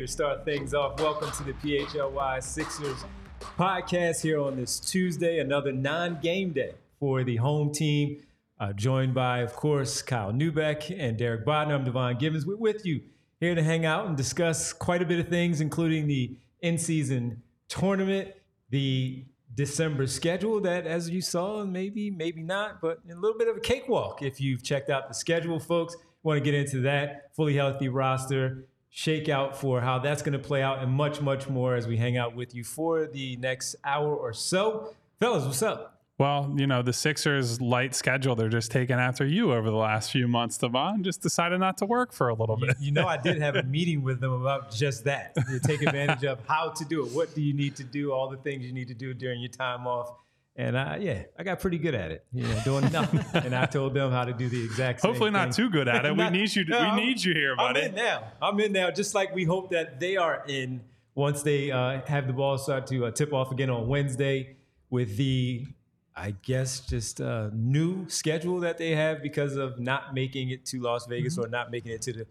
To start things off. Welcome to the PHLY Sixers podcast here on this Tuesday, another non-game day for the home team. Uh, joined by, of course, Kyle Neubeck and Derek Bodner. I'm Devon Givens. We're with you here to hang out and discuss quite a bit of things, including the in-season tournament, the December schedule that, as you saw, maybe, maybe not, but a little bit of a cakewalk if you've checked out the schedule, folks. Want to get into that fully healthy roster, shakeout for how that's going to play out, and much, much more as we hang out with you for the next hour or so. Fellas, what's up? Well, you know, the Sixers' light schedule, they're just taking after you over the last few months, Devon. Just decided not to work for a little bit. you know, I did have a meeting with them about just that. To take advantage of how to do it. What do you need to do? All the things you need to do during your time off. And I, yeah, I got pretty good at it. You know, doing nothing. and I told them how to do the exact same thing. Hopefully, not thing. too good at it. Not- we need you. To, No, we I'm- need you here, buddy. I'm in now. I'm in now, just like we hope that they are in once they uh, have the ball start to uh, tip off again on Wednesday with the, I guess, just uh, new schedule that they have because of not making it to Las Vegas Mm-hmm. or not making it to the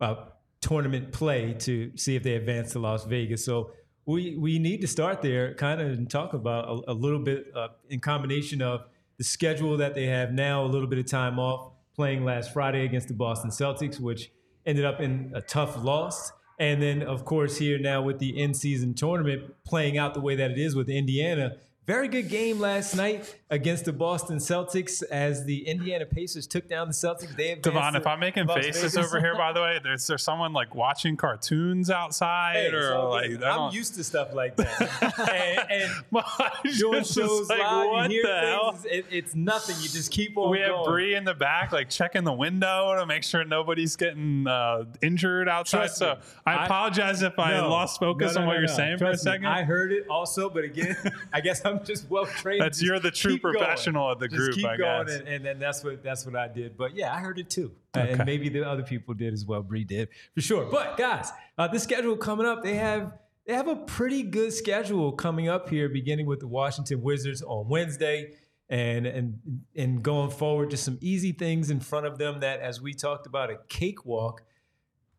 uh, tournament play to see if they advance to Las Vegas. So we we need to start there, kind of, and talk about a, a little bit uh, in combination of the schedule that they have now, a little bit of time off, playing last Friday against the Boston Celtics, which ended up in a tough loss. And then, of course, here now with the in-season tournament playing out the way that it is with Indiana. Very good game last night against the Boston Celtics as the Indiana Pacers took down the Celtics. They Devon, if I'm making Las faces Vegas. over here, by the way, there's there someone like watching cartoons outside Hey, or all like. I I'm used to stuff like that. and, and doing shows like, live, what you hear the hell? things, it, it's nothing. You just keep on We have going. Bree in the back, like checking the window to make sure nobody's getting uh, injured outside. Trust so me. I, I- apologize if I No. lost focus No, no, on what you're saying for a Trust me, second. I heard it also, but again, I guess I'm just well trained. That's- Just you're the true keep going. professional of the Just group, keep I going, guess. and, and then that's what that's what I did. But yeah, I heard it too, Uh, Okay. and maybe the other people did as well. Bree did for sure. But guys, uh, the schedule coming up, they have they have a pretty good schedule coming up here, beginning with the Washington Wizards on Wednesday. And, and and going forward, just some easy things in front of them that, as we talked about, a cakewalk.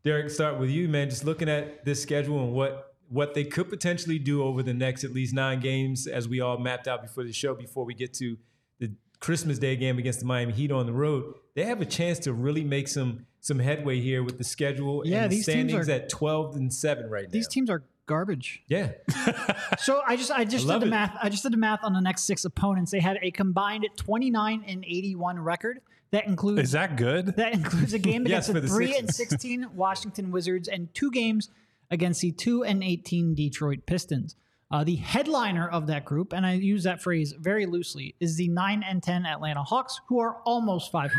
Derek, start with you, man. Just looking at this schedule and what what they could potentially do over the next at least nine games, as we all mapped out before the show, before we get to the Christmas Day game against the Miami Heat on the road, they have a chance to really make some some headway here with the schedule Yeah, and the these teams standings are- at twelve and seven right now. These teams are garbage. yeah, So I just I just I did the it. math. I just did the math on the next six opponents. They had a combined 29 and 81 record. That includes Is that good? that includes a game against for the the three and 16 Washington Wizards and two games against the two and 18 Detroit Pistons. Uh, the headliner of that group, and I use that phrase very loosely, is the 9 and 10 Atlanta Hawks, who are almost 500.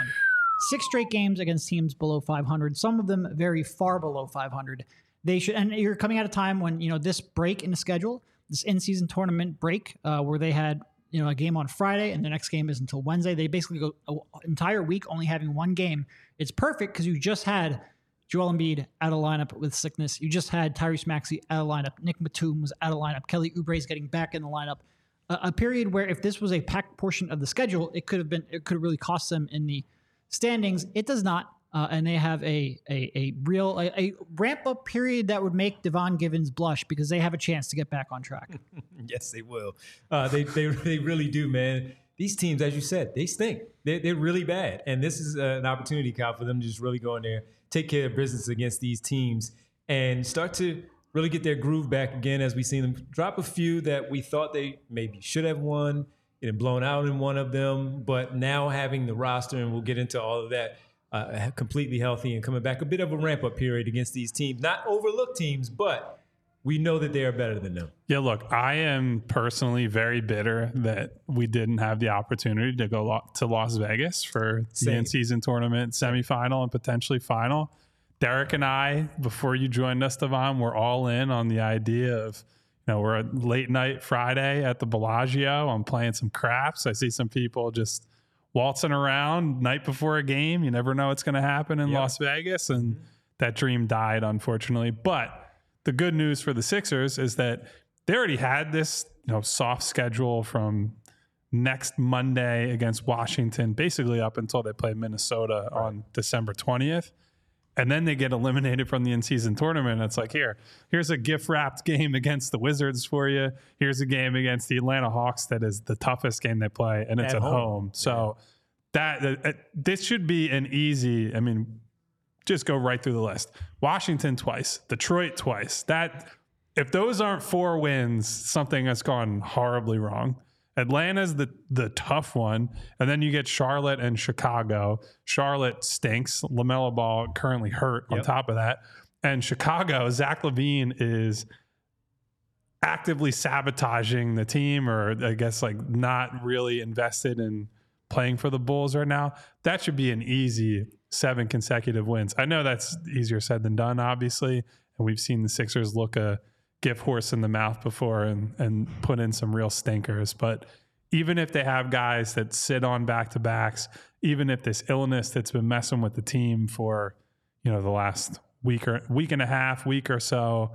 Six straight games against teams below 500, some of them very far below 500. They should, and you're coming at a time when, you know, this break in the schedule, this in season tournament break, uh, where they had, you know a game on Friday, and the next game is until Wednesday. They basically go an entire week only having one game. It's perfect because you just had Joel Embiid out of lineup with sickness. You just had Tyrese Maxey out of lineup. Nick Batum was out of lineup. Kelly Oubre is getting back in the lineup. A, a period where if this was a packed portion of the schedule, it could have been it could have really cost them in the standings. It does not. Uh, and they have a a, a real a, a ramp up period that would make Devon Givens blush because they have a chance to get back on track. yes, they will. Uh, they, they they really do, man. These teams, as you said, they stink. They're, they're really bad, and this is uh, an opportunity, Kyle, for them to just really go in there, take care of business against these teams, and start to really get their groove back again. As we've seen them drop a few that we thought they maybe should have won, getting blown out in one of them, but now having the roster, and we'll get into all of that uh, completely healthy and coming back. A bit of a ramp up period against these teams, not overlooked teams, but we know that they are better than them. Yeah, look, I am personally very bitter that we didn't have the opportunity to go to Las Vegas for the Same. in season tournament semifinal and potentially final. Derek and I, before you joined us, Devon, we're all in on the idea of, you know, we're a late night Friday at the Bellagio. I'm playing some craps. I see some people just waltzing around night before a game. You never know what's going to happen in Yep. Las Vegas. And mm-hmm. that dream died, unfortunately. But the good news for the Sixers is that they already had this, you know, soft schedule from next Monday against Washington, basically up until they play Minnesota on December 20th. And then they get eliminated from the in-season tournament. It's like here, here's a gift-wrapped game against the Wizards for you. Here's a game against the Atlanta Hawks that is the toughest game they play, and it's At at, home. home. So that uh, this should be an easy. I mean, just go right through the list. Washington twice, Detroit twice. That if those aren't four wins, something has gone horribly wrong. Atlanta's the the tough one, and then you get Charlotte and Chicago. Charlotte stinks. LaMelo Ball currently hurt. On Yep. top of that, and Chicago, Zach LaVine is actively sabotaging the team, or I guess like not really invested in playing for the Bulls right now. That should be an easy seven consecutive wins. I know that's easier said than done, obviously, and we've seen the Sixers look a gift horse in the mouth before and and put in some real stinkers. But even if they have guys that sit on back to backs, even if this illness that's been messing with the team for you know the last week or week and a half, week or so,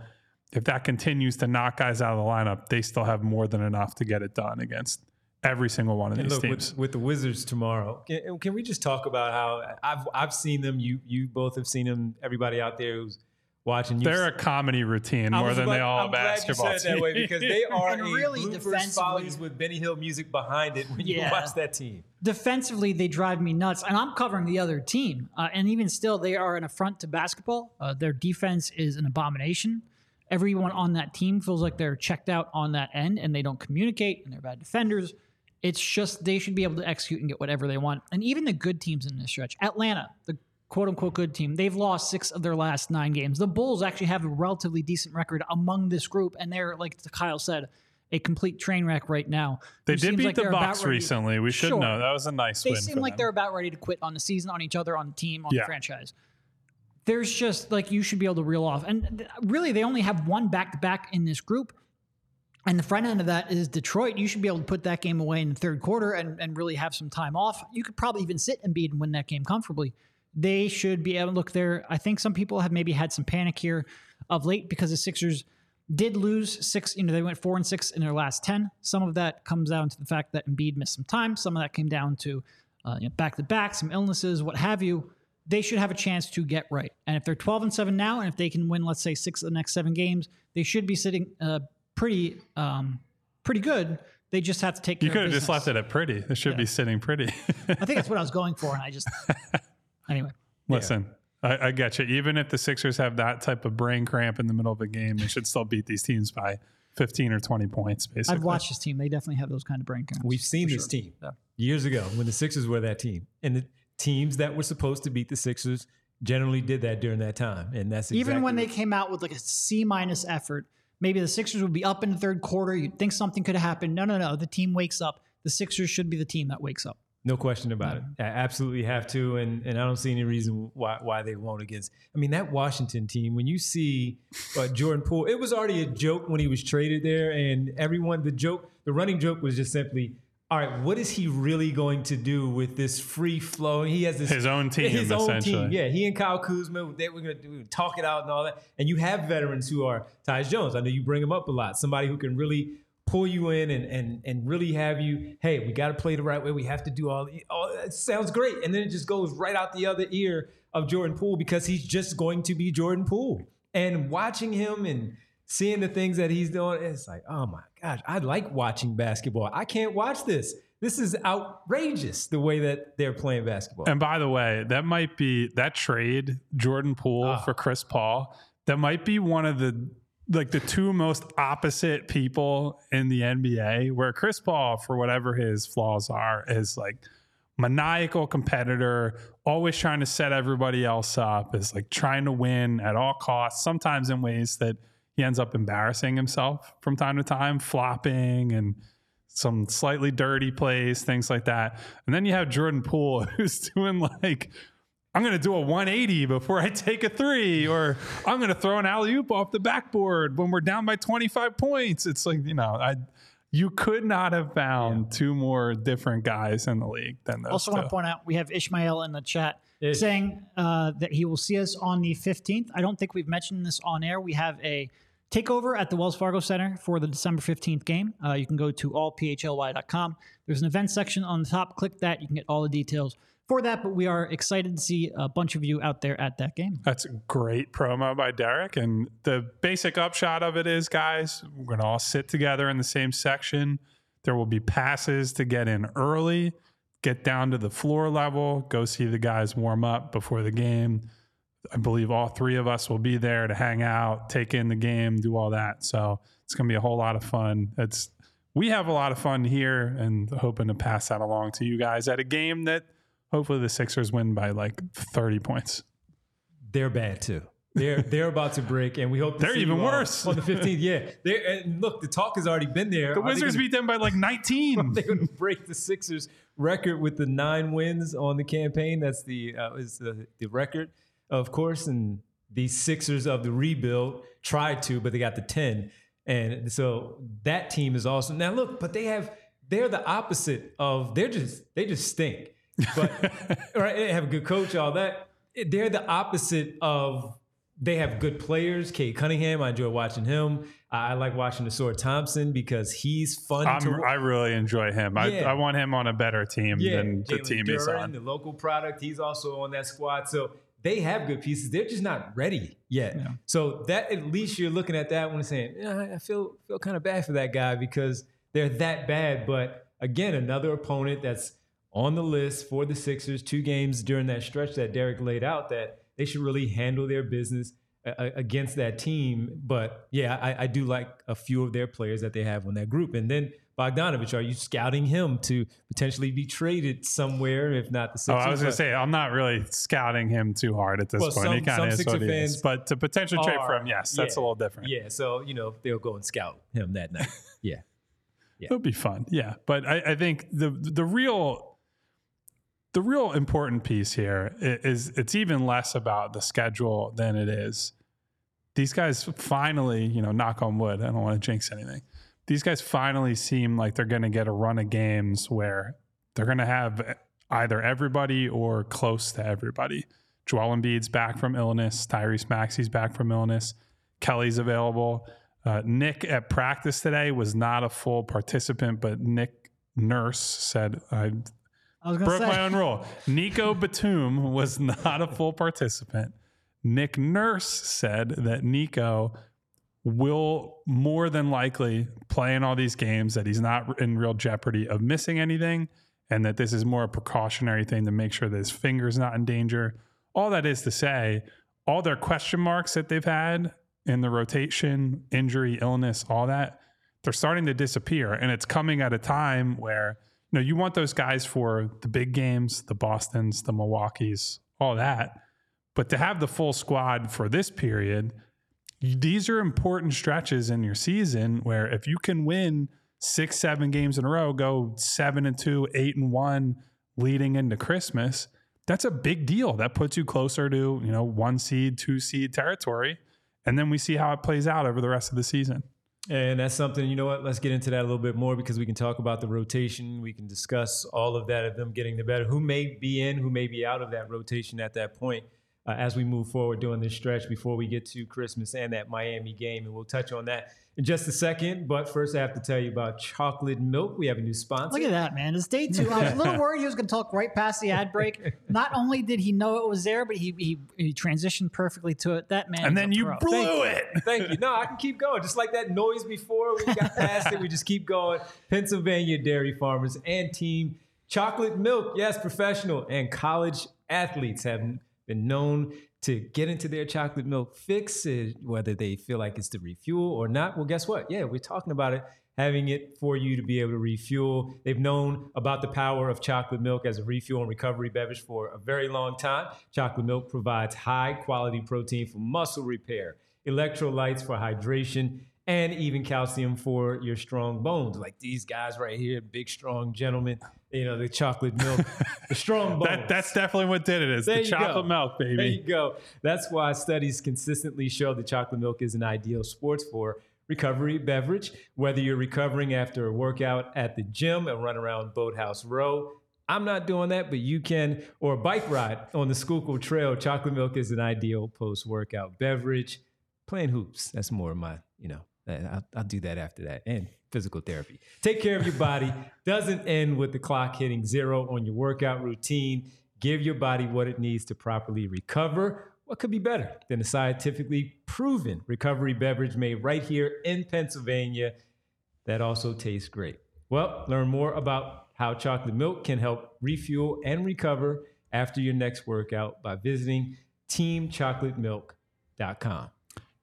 if that continues to knock guys out of the lineup, they still have more than enough to get it done against every single one of And these look, teams. with, with the Wizards tomorrow, can, can we just talk about how I've I've seen them? You you both have seen them. Everybody out there who's watching, you've They're a comedy routine more than about- they all I'm a glad basketball you said it that way team. because they are And a really bloopers defensively- follies with Benny Hill music behind it when you watch that team. defensively they drive me nuts and i'm covering the other team uh, and even still they are an affront to basketball uh, their defense is an abomination everyone on that team feels like they're checked out on that end and they don't communicate and they're bad defenders it's just they should be able to execute and get whatever they want and even the good teams in this stretch atlanta the quote unquote good team they've lost six of their last nine games the bulls actually have a relatively decent record among this group and they're like kyle said a complete train wreck right now They did beat like the Bucks ready- recently. We should Sure. know that was a nice they seem like them. they're about ready to quit on the season, on each other, on the team, on Yeah. the franchise. There's just like you should be able to reel off, and th- really they only have one back to back in this group. And the front end of that is Detroit. You should be able to put that game away in the third quarter and, and really have some time off. You could probably even sit and beat and win that game comfortably. They should be able to look there. I think some people have maybe had some panic here of late because the Sixers did lose six. You know, they went four and six in their last ten. Some of that comes down to the fact that Embiid missed some time. Some of that came down to back to back, some illnesses, what have you. They should have a chance to get right. And if they're twelve and seven now, and if they can win, let's say six of the next seven games, they should be sitting uh, pretty, um, pretty good. They just have to take. You care could of have just left it at pretty. It should be sitting pretty. I think that's what I was going for, and I just anyway. Listen, I, I get you. Even if the Sixers have that type of brain cramp in the middle of a game, they should still beat these teams by 15 or 20 points, basically. I've watched this team; they definitely have those kind of brain cramps. We've seen this sure. team Yeah. years ago when the Sixers were that team, and the teams that were supposed to beat the Sixers generally did that during that time, and that's Even when they came out with like a C minus effort, maybe the Sixers would be up in the third quarter. You'd think something could happen. No, no, no. The team wakes up. The Sixers should be the team that wakes up. No question about it. I absolutely have to, and and I don't see any reason why why they won't against. I mean, that Washington team. When you see uh, Jordan Poole, it was already a joke when he was traded there, and everyone the joke, the running joke was just simply, all right, what is he really going to do with this free flow? He has this His own team, his own essentially. team. Yeah, he and Kyle Kuzma, they were going to talk it out and all that. And you have veterans who are Tyus Jones. I know you bring him up a lot. Somebody who can really pull you in and and and really have you. Hey, we got to play the right way. We have to do all. all that sounds great, and then it just goes right out the other ear of Jordan Poole because he's just going to be Jordan Poole. And watching him and seeing the things that he's doing, it's like, oh my gosh, I like watching basketball. I can't watch this. This is outrageous the way that they're playing basketball. And by the way, that might be that trade, Jordan Poole Ah. for Chris Paul, that might be one of the like the two most opposite people in the NBA, where Chris Paul, for whatever his flaws are, is like maniacal competitor, always trying to set everybody else up, is like trying to win at all costs, sometimes in ways that he ends up embarrassing himself from time to time, flopping and some slightly dirty plays, things like that. And then you have Jordan Poole who's doing like, I'm going to do a 180 before I take a three, or I'm going to throw an alley oop off the backboard when we're down by 25 points. It's like, you know, I, you could not have found two more different guys in the league than those. Also, two. want to point out we have Ishmael in the chat Ish. saying uh, that he will see us on the 15th. I don't think we've mentioned this on air. We have a takeover at the Wells Fargo Center for the December 15th game. Uh, you can go to allphly.com. There's an event section on the top. Click that. You can get all the details for that. But we are excited to see a bunch of you out there at that game. That's a great promo by Derek. And the basic upshot of it is, guys, we're going to all sit together in the same section. There will be passes to get in early, get down to the floor level, go see the guys warm up before the game. I believe all three of us will be there to hang out, take in the game, do all that. So it's going to be a whole lot of fun. It's we have a lot of fun here and hoping to pass that along to you guys at a game that hopefully the Sixers win by like 30 points. they're bad too. They're they're about to break, and we hope They're even worse. on the 15th. Yeah, they're, and look, the talk has already been there. The Are Wizards gonna- beat them by like 19. they're going to break the Sixers record with the nine wins on the campaign. That's the uh, is the, the record, of course. And the Sixers of the rebuild tried to, but they got the ten. And so that team is awesome. Now look, but they have they're the opposite of they're just they just stink. But right, they have a good coach, all that. They're the opposite of they have good players. Cade Cunningham, I enjoy watching him. I I like watching Ausar Thompson because he's fun I'm, I really enjoy him. I, Yeah. I want him on a better team than the Jalen team he's Duren, on. the local product. He's also on that squad. So they have good pieces. They're just not ready yet. So that at least you're looking at that one and saying, yeah, I feel feel kind of bad for that guy because they're that bad. But again, another opponent that's on the list for the Sixers. Two games during that stretch that Derek laid out that they should really handle their business against that team. But yeah, I, I do like a few of their players that they have on that group. And then Bogdanovich, are you scouting him to potentially be traded somewhere, if not the Oh, I was going to say, I'm not really scouting him too hard at this Well, point. he kind of is Sixer what he is. But to potentially trade for him, yes, that's a little different. Yeah, so you know they'll go and scout him that night. Yeah, It'll be fun. Yeah. But I, I think the the real the real important piece here is it's even less about the schedule than it is. These guys finally, you know, knock on wood. I don't want to jinx anything. These guys finally seem like they're going to get a run of games where they're going to have either everybody or close to everybody. Joel Embiid's back from illness. Tyrese Maxey's back from illness. Kelly's available. Uh, Nick at practice today was not a full participant, but Nick Nurse said, I I broke say. my own rule. Nico Batum was not a full participant. Nick Nurse said that Nico will more than likely play in all these games, that he's not in real jeopardy of missing anything, and that this is more a precautionary thing to make sure that his finger's not in danger. All that is to say, all their question marks that they've had in the rotation, injury, illness, all that, they're starting to disappear. And it's coming at a time where, you know, you want those guys for the big games, the Bostons, the Milwaukees, all that. But to have the full squad for this period, these are important stretches in your season where if you can win six, seven games in a row, go seven and two, eight and one leading into Christmas, that's a big deal. That puts you closer to, you know, one seed, two seed territory. And then we see how it plays out over the rest of the season. And that's something, you know what? Let's get into that a little bit more because we can talk about the rotation. We can discuss all of that of them getting the better. Who may be in, who may be out of that rotation at that point uh, as we move forward during this stretch before we get to Christmas and that Miami game. And we'll touch on that in just a second. But first, I have to tell you about chocolate milk. We have a new sponsor. Look at that, man. It's day two. I was a little worried he was going to talk right past the ad break. Not only did he know it was there, but he he, he transitioned perfectly to it. That man. And then you pro. blew it. Thank you. No, I can keep going. Just like that noise before we got past it, we just keep going. Pennsylvania dairy farmers and team chocolate milk. Yes, professional and college athletes have been known to get into their chocolate milk fix it, whether they feel like it's to refuel or not. Well, guess what? Yeah, we're talking about it. Having it for you to be able to refuel. They've known about the power of chocolate milk as a refuel and recovery beverage for a very long time. Chocolate milk provides high quality protein for muscle repair, electrolytes for hydration, and even calcium for your strong bones. Like these guys right here, big, strong gentlemen, you know, the chocolate milk, the strong bones. That, that's definitely what did it. Is There the chocolate go. milk, baby. There you go. That's why studies consistently show that chocolate milk is an ideal sports for recovery beverage. Whether you're recovering after a workout at the gym, a run around Boathouse Row, I'm not doing that, but you can, or a bike ride on the Schuylkill Trail. Chocolate milk is an ideal post workout beverage. Playing hoops, that's more of my, you know, I'll, I'll do that after that. And physical therapy. Take care of your body. Doesn't end with the clock hitting zero on your workout routine. Give your body what it needs to properly recover. What could be better than a scientifically proven recovery beverage made right here in Pennsylvania that also tastes great? Well, learn more about how chocolate milk can help refuel and recover after your next workout by visiting teamchocolatemilk.com.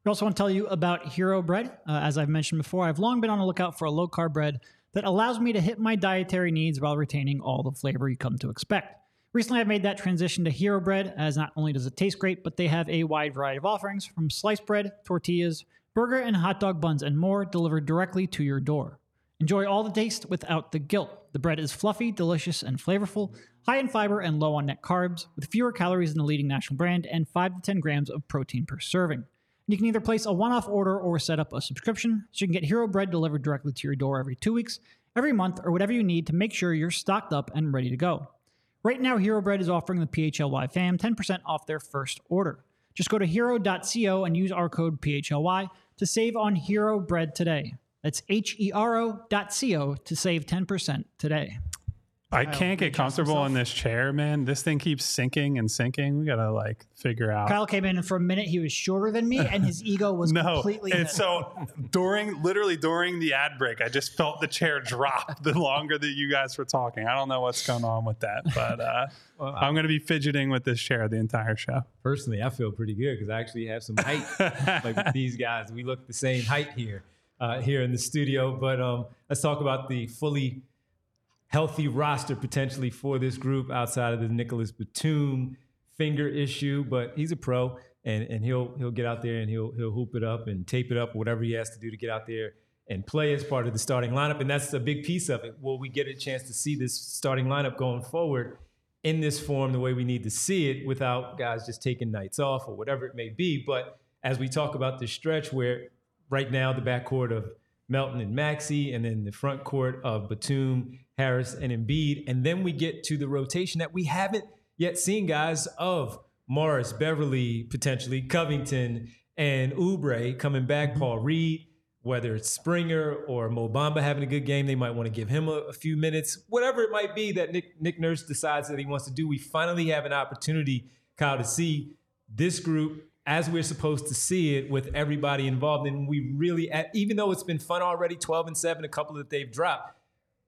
We also want to tell you about Hero Bread. Uh, as I've mentioned before, I've long been on the lookout for a low carb bread that allows me to hit my dietary needs while retaining all the flavor you come to expect. Recently, I've made that transition to Hero Bread, as not only does it taste great, but they have a wide variety of offerings from sliced bread, tortillas, burger and hot dog buns, and more delivered directly to your door. Enjoy all the taste without the guilt. The bread is fluffy, delicious, and flavorful, high in fiber and low on net carbs, with fewer calories than the leading national brand and 5 to 10 grams of protein per serving. You can either place a one off order or set up a subscription so you can get Hero Bread delivered directly to your door every two weeks, every month, or whatever you need to make sure you're stocked up and ready to go. Right now, Hero Bread is offering the PHLY fam 10% off their first order. Just go to hero.co and use our code PHLY to save on Hero Bread today. That's H E R O dot C O to save 10% today. I can't get comfortable in this chair, man. This thing keeps sinking and sinking. We gotta like figure out. Kyle came in and for a minute he was shorter than me and his ego was no, completely. and so during literally during the ad break, I just felt the chair drop the longer that you guys were talking. I don't know what's going on with that, but uh, I'm going to be fidgeting with this chair the entire show. Personally, I feel pretty good because I actually have some height. like with these guys, we look the same height here, uh, here in the studio. But um, let's talk about the fully healthy roster potentially for this group outside of the Nicholas Batum finger issue. But he's a pro, and and he'll he'll get out there and he'll he'll hoop it up and tape it up, whatever he has to do to get out there and play as part of the starting lineup. And that's a big piece of it. Will we get a chance to see this starting lineup going forward? in this form the way we need to see it without guys just taking nights off or whatever it may be. But as we talk about this stretch where right now the backcourt of Melton and Maxey, and then the front court of Batum, Harris, and Embiid, and then we get to the rotation that we haven't yet seen guys of Morris, Beverley, potentially Covington, and Oubre coming back, mm-hmm. Paul Reed, whether it's Springer or Mo Bamba having a good game, they might want to give him a, a few minutes. Whatever it might be that Nick, Nick Nurse decides that he wants to do, we finally have an opportunity, Kyle, to see this group as we're supposed to see it with everybody involved. And we really, even though it's been fun already, 12 and 7, a couple that they've dropped,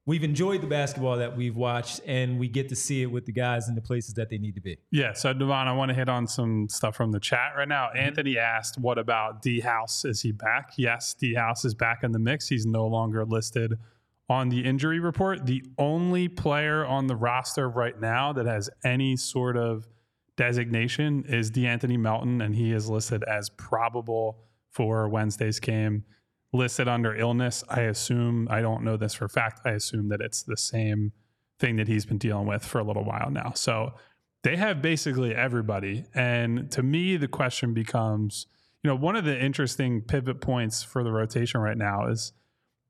we've enjoyed the basketball that we've watched and we get to see it with the guys in the places that they need to be. Yeah. So, Devon, I want to hit on some stuff from the chat right now. Mm-hmm. Anthony asked, What about D House? Is he back? Yes, D House is back in the mix. He's no longer listed on the injury report. The only player on the roster right now that has any sort of designation is DeAnthony Melton, and he is listed as probable for Wednesday's game. Listed under illness. I assume, I don't know this for a fact, I assume that it's the same thing that he's been dealing with for a little while now. So they have basically everybody. And to me, the question becomes you know, one of the interesting pivot points for the rotation right now is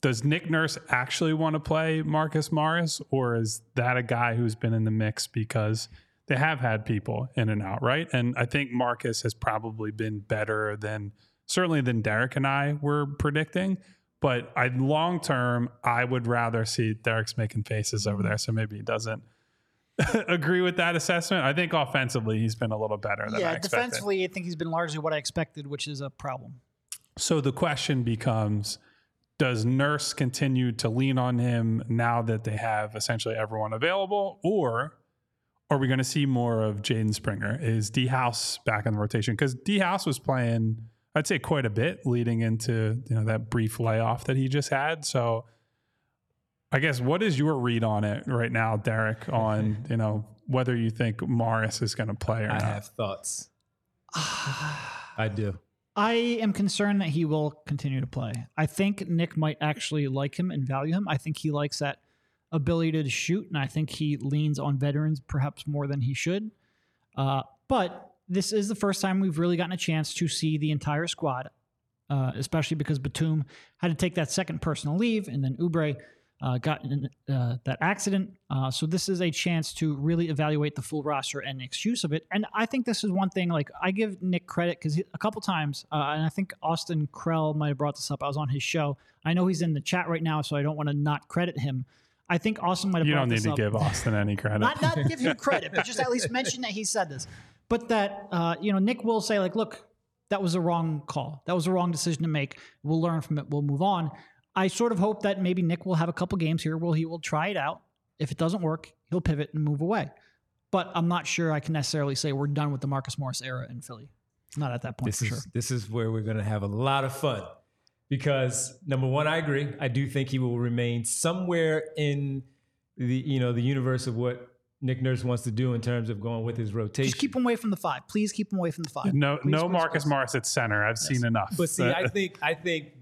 does Nick Nurse actually want to play Marcus Morris, or is that a guy who's been in the mix because they have had people in and out, right? And I think Marcus has probably been better than certainly than Derek and I were predicting. But I long term, I would rather see Derek's making faces over there. So maybe he doesn't agree with that assessment. I think offensively, he's been a little better than yeah, I expected. defensively, I think he's been largely what I expected, which is a problem. So the question becomes Does Nurse continue to lean on him now that they have essentially everyone available? Or are we going to see more of Jaden Springer? Is D House back in the rotation? Because D House was playing, I'd say, quite a bit leading into you know that brief layoff that he just had. So I guess what is your read on it right now, Derek, on you know whether you think Morris is going to play or not. I not? have thoughts. I do. I am concerned that he will continue to play. I think Nick might actually like him and value him. I think he likes that ability to shoot, and I think he leans on veterans perhaps more than he should. Uh, but this is the first time we've really gotten a chance to see the entire squad, uh, especially because Batum had to take that second personal leave, and then Oubre uh, got in uh, that accident. Uh, so this is a chance to really evaluate the full roster and Nick's use of it. And I think this is one thing. Like I give Nick credit because a couple times, uh, and I think Austin Krell might have brought this up. I was on his show. I know he's in the chat right now, so I don't want to not credit him. I think Austin might have. You don't need to up. give Austin any credit. not not give him credit, but just at least mention that he said this. But that uh, you know, Nick will say like, "Look, that was a wrong call. That was a wrong decision to make. We'll learn from it. We'll move on." I sort of hope that maybe Nick will have a couple games here where he will try it out. If it doesn't work, he'll pivot and move away. But I'm not sure I can necessarily say we're done with the Marcus Morris era in Philly. Not at that point This for is sure. this is where we're going to have a lot of fun because number one, I agree. I do think he will remain somewhere in the you know the universe of what Nick Nurse wants to do in terms of going with his rotation. Just keep him away from the five. Please keep him away from the five. No, Please, no please, Marcus please. Morris at center. I've seen enough. But see, I think I think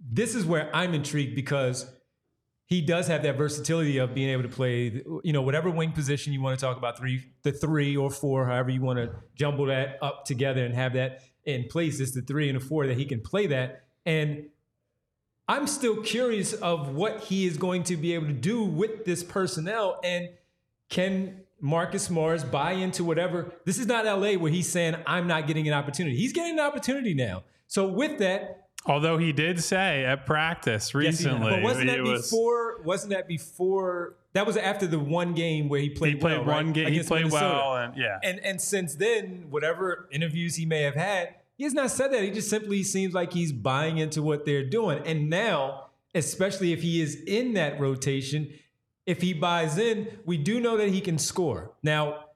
this is where I'm intrigued because he does have that versatility of being able to play, you know, whatever wing position you want to talk about, three, the three or four, however you want to jumble that up together and have that in place. It's the three and the four that he can play that. And I'm still curious of what he is going to be able to do with this personnel and can Marcus Morris buy into whatever. This is not LA where he's saying I'm not getting an opportunity. He's getting an opportunity now. So with that, Although he did say at practice Yes, recently, But wasn't that was- before? Wasn't that before? That was after the one game where he played. he played well, one right? game. He played Minnesota. well, and yeah, And and since then, whatever interviews he may have had, he has not said that. He just simply seems like he's buying into what they're doing. And now, especially if he is in that rotation, if he buys in, we do know that he can score. Now,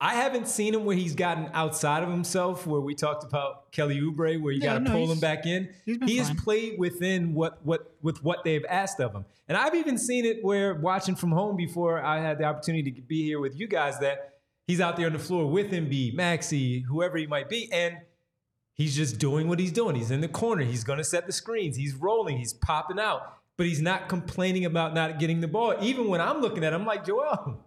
I haven't seen him where he's gotten outside of himself, where we talked about Kelly Oubre, where you Yeah, got to no, pull him back in. He has played within what what with what they've asked of him. And I've even seen it where watching from home before I had the opportunity to be here with you guys that he's out there on the floor with Embiid, Maxey, whoever he might be, and he's just doing what he's doing. He's in the corner. He's going to set the screens. He's rolling. He's popping out. But he's not complaining about not getting the ball. Even when I'm looking at him, I'm like, Joel,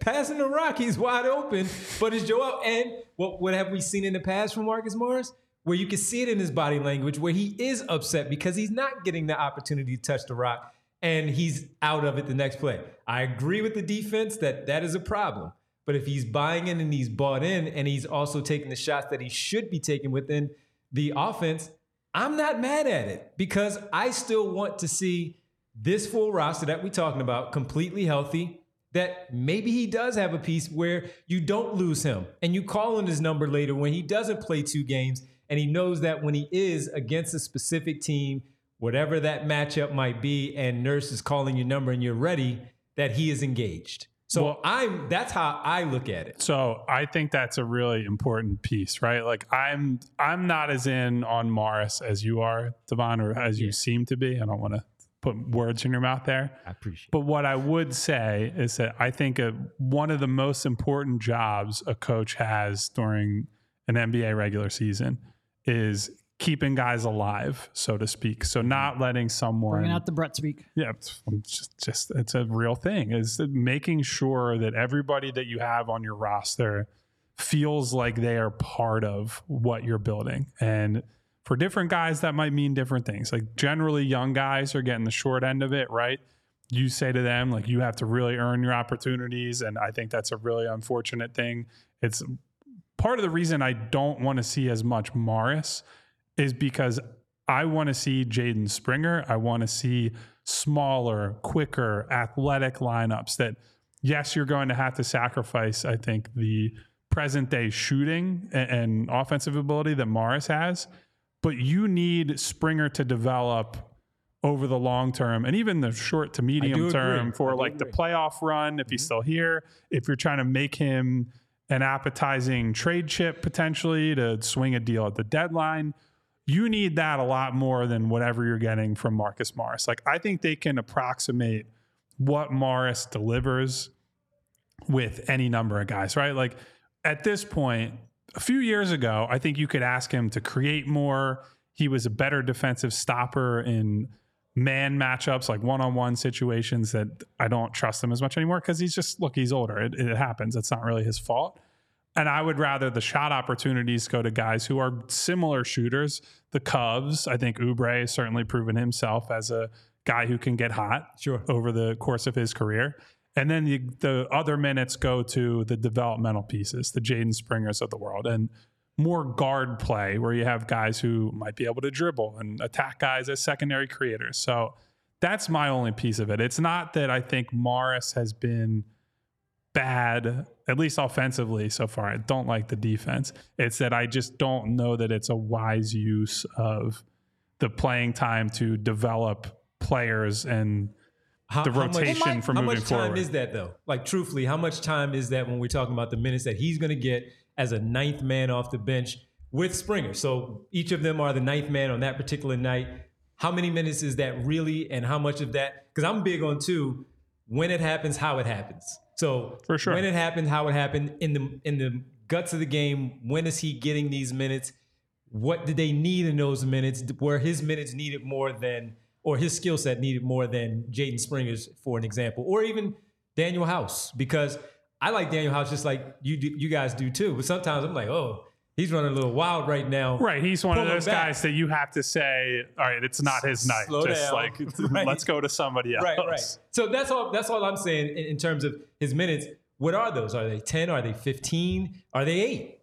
passing the rock, he's wide open. But it's Joel. And what, what have we seen in the past from Marcus Morris? Where you can see it in his body language, where he is upset because he's not getting the opportunity to touch the rock and he's out of it the next play. I agree with the defense that that is a problem. But if he's buying in and he's bought in and he's also taking the shots that he should be taking within the offense, I'm not mad at it because I still want to see this full roster that we're talking about completely healthy. That maybe he does have a piece where you don't lose him and you call on his number later when he doesn't play two games and he knows that when he is against a specific team, whatever that matchup might be, and Nurse is calling your number and you're ready, that he is engaged. So Well- I'm that's how I look at it. So I think that's a really important piece, right? Like I'm I'm not as in on Morris as you are, Devon, or as you seem to be. I don't want to put words in your mouth there. I appreciate But what I would say is that I think a, one of the most important jobs a coach has during an NBA regular season is keeping guys alive, so to speak. So not letting someone Bringing out the Brett speak. yeah, it's it's just just it's a real thing. Is making sure that everybody that you have on your roster feels like they are part of what you're building. And for different guys, that might mean different things. Like generally, young guys are getting the short end of it, right? You say to them, like, you have to really earn your opportunities. And I think that's a really unfortunate thing. It's part of the reason I don't want to see as much Morris is because I want to see Jaden Springer. I want to see smaller, quicker, athletic lineups that, yes, you're going to have to sacrifice, I think, the present day shooting and, and offensive ability that Morris has. But you need Springer to develop over the long term and even the short to medium term I for like the agree. Mm-hmm. playoff run if he's still here. If you're trying to make him an appetizing trade chip potentially to swing a deal at the deadline, you need that a lot more than whatever you're getting from Marcus Morris. Like I think they can approximate what Morris delivers with any number of guys, right? Like at this point, a few years ago, I think you could ask him to create more. He was a better defensive stopper in man matchups, like one on one situations that I don't trust him as much anymore because he's just, look, he's older. It, it happens. It's not really his fault. And I would rather the shot opportunities go to guys who are similar shooters. The Cubs, I think Oubre has certainly proven himself as a guy who can get hot Sure. over the course of his career. And then the, the other minutes go to the developmental pieces, the Jaden Springers of the world, and more guard play where you have guys who might be able to dribble and attack guys as secondary creators. So that's my only piece of it. It's not that I think Morris has been bad, at least offensively so far. I don't like the defense. It's that I just don't know that it's a wise use of the playing time to develop players and How, the how much- rotation for how much time forward. is that though? Like truthfully, how much time is that when we're talking about the minutes that he's going to get as a ninth man off the bench with Springer? So each of them are the ninth man on that particular night. How many minutes is that really, and how much of that? Because I'm big on two. When it happens, how it happens. So For sure. when it happened, how it happened in the in the guts of the game. When is he getting these minutes? What did they need in those minutes? Where his minutes needed more than, or his skill set needed more than Jaden Springer's, for an example, or even Danuel House, because I like Danuel House just like you do, you guys do too. But sometimes I'm like, oh, he's running a little wild right now. Right, he's one of Pull him those guys that you have to say, "All right, it's not his night." Slow Just down. like Right. let's go to somebody else. Right, right. So that's all. That's all I'm saying in, in terms of his minutes. What are those? Are they ten? Are they fifteen? Are they eight?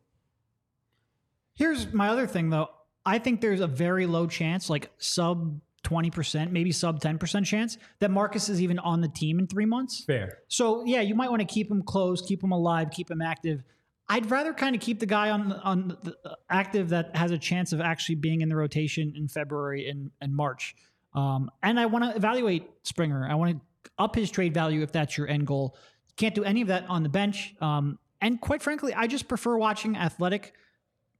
Here's my other thing, though. I think there's a very low chance, like sub 20%, maybe sub 10% chance, that Marcus is even on the team in three months. Fair. So, yeah, you might want to keep him close, keep him alive, keep him active. I'd rather kind of keep the guy on on the, active that has a chance of actually being in the rotation in February and, and March. Um, and I want to evaluate Springer. I want to up his trade value if that's your end goal. Can't do any of that on the bench. Um, and quite frankly, I just prefer watching athletic,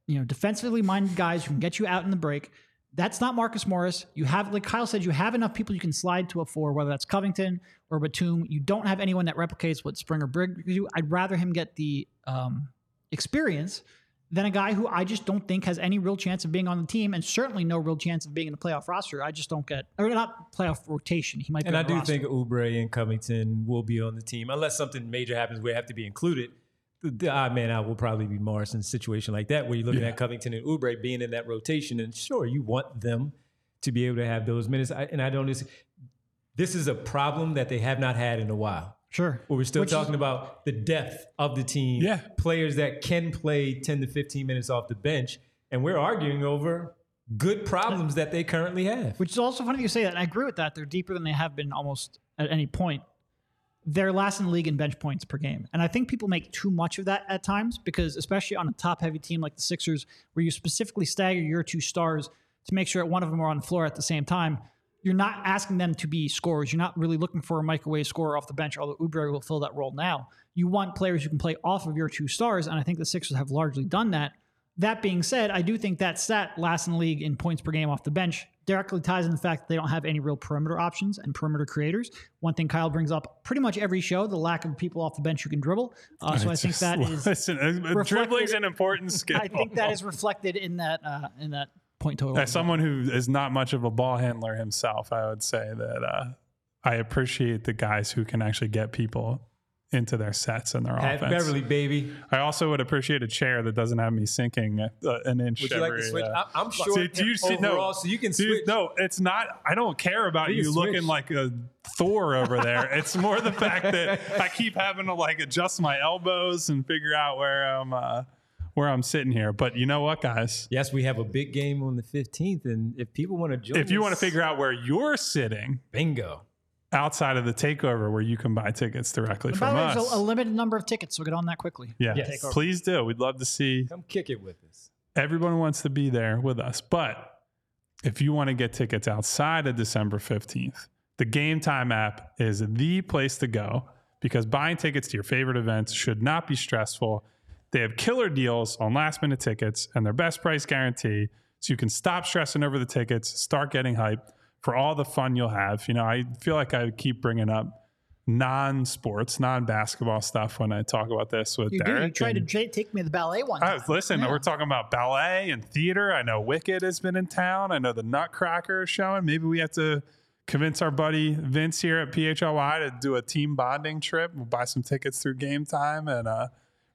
you know, defensively minded guys who can get you out in the break. That's not Marcus Morris. You have, like Kyle said, you have enough people you can slide to a four, whether that's Covington or Batum. You don't have anyone that replicates what Springer brings you. I'd rather him get the um, experience than a guy who I just don't think has any real chance of being on the team, and certainly no real chance of being in the playoff roster. I just don't get, or not playoff rotation. He might be. And on I the do roster. think Oubre and Covington will be on the team unless something major happens where they have to be included. The, the odd man out will probably be Morris in a situation like that where you're looking at Covington and Oubre being in that rotation. And sure, you want them to be able to have those minutes. I, and I don't. This, this is a problem that they have not had in a while. Sure. Where we're still Which is- talking about the depth of the team. Yeah. Players that can play 10 to 15 minutes off the bench. And we're arguing over good problems that they currently have. Which is also funny you say that. And I agree with that. They're deeper than they have been almost at any point. They're last in the league in bench points per game. And I think people make too much of that at times because, especially on a top heavy team like the Sixers, where you specifically stagger your two stars to make sure that one of them are on the floor at the same time, you're not asking them to be scorers. You're not really looking for a microwave scorer off the bench, although Oubre will fill that role now. You want players who can play off of your two stars. And I think the Sixers have largely done that. That being said, I do think that stat last in the league in points per game off the bench directly ties in the fact that they don't have any real perimeter options and perimeter creators. One thing Kyle brings up pretty much every show: the lack of people off the bench who can dribble. Uh, so I It's think just- that is. listen, uh, dribbling's an important skill. I think that is reflected in that uh, in that point total. As someone who is not much of a ball handler himself, I would say that uh, I appreciate the guys who can actually get people into their sets and their Pat offense. Beverley, baby. I also would appreciate a chair that doesn't have me sinking uh, an inch. Would you like to switch? uh, I- I'm sure. See, do you see? No, so you can Dude, switch. No, it's not. I don't care about We you looking like a Thor over there. it's more the fact that I keep having to like adjust my elbows and figure out where I'm uh, where I'm sitting here. But you know what, guys? Yes, we have a big game on the 15th, and if people want to join, If you want to figure out where you're sitting bingo. outside of the takeover, where you can buy tickets directly By from the way, us, there's a, a limited number of tickets, so get on that quickly. yeah, Yes. please do. We'd love to see Come kick it with us. everyone wants to be there with us. But if you want to get tickets outside of December 15th, the Game Time app is the place to go because buying tickets to your favorite events should not be stressful. They have killer deals on last minute tickets and their best price guarantee. So you can stop stressing over the tickets, start getting hyped for all the fun you'll have. You know, I feel like I keep bringing up non sports, non basketball stuff when I talk about this with You do. Derek. You tried to and- take me to the ballet one I time. was listen. Yeah. We're talking about ballet and theater. I know Wicked has been in town. I know the Nutcracker is showing. Maybe we have to convince our buddy Vince here at PHLY to do a team bonding trip. We'll buy some tickets through game time and uh,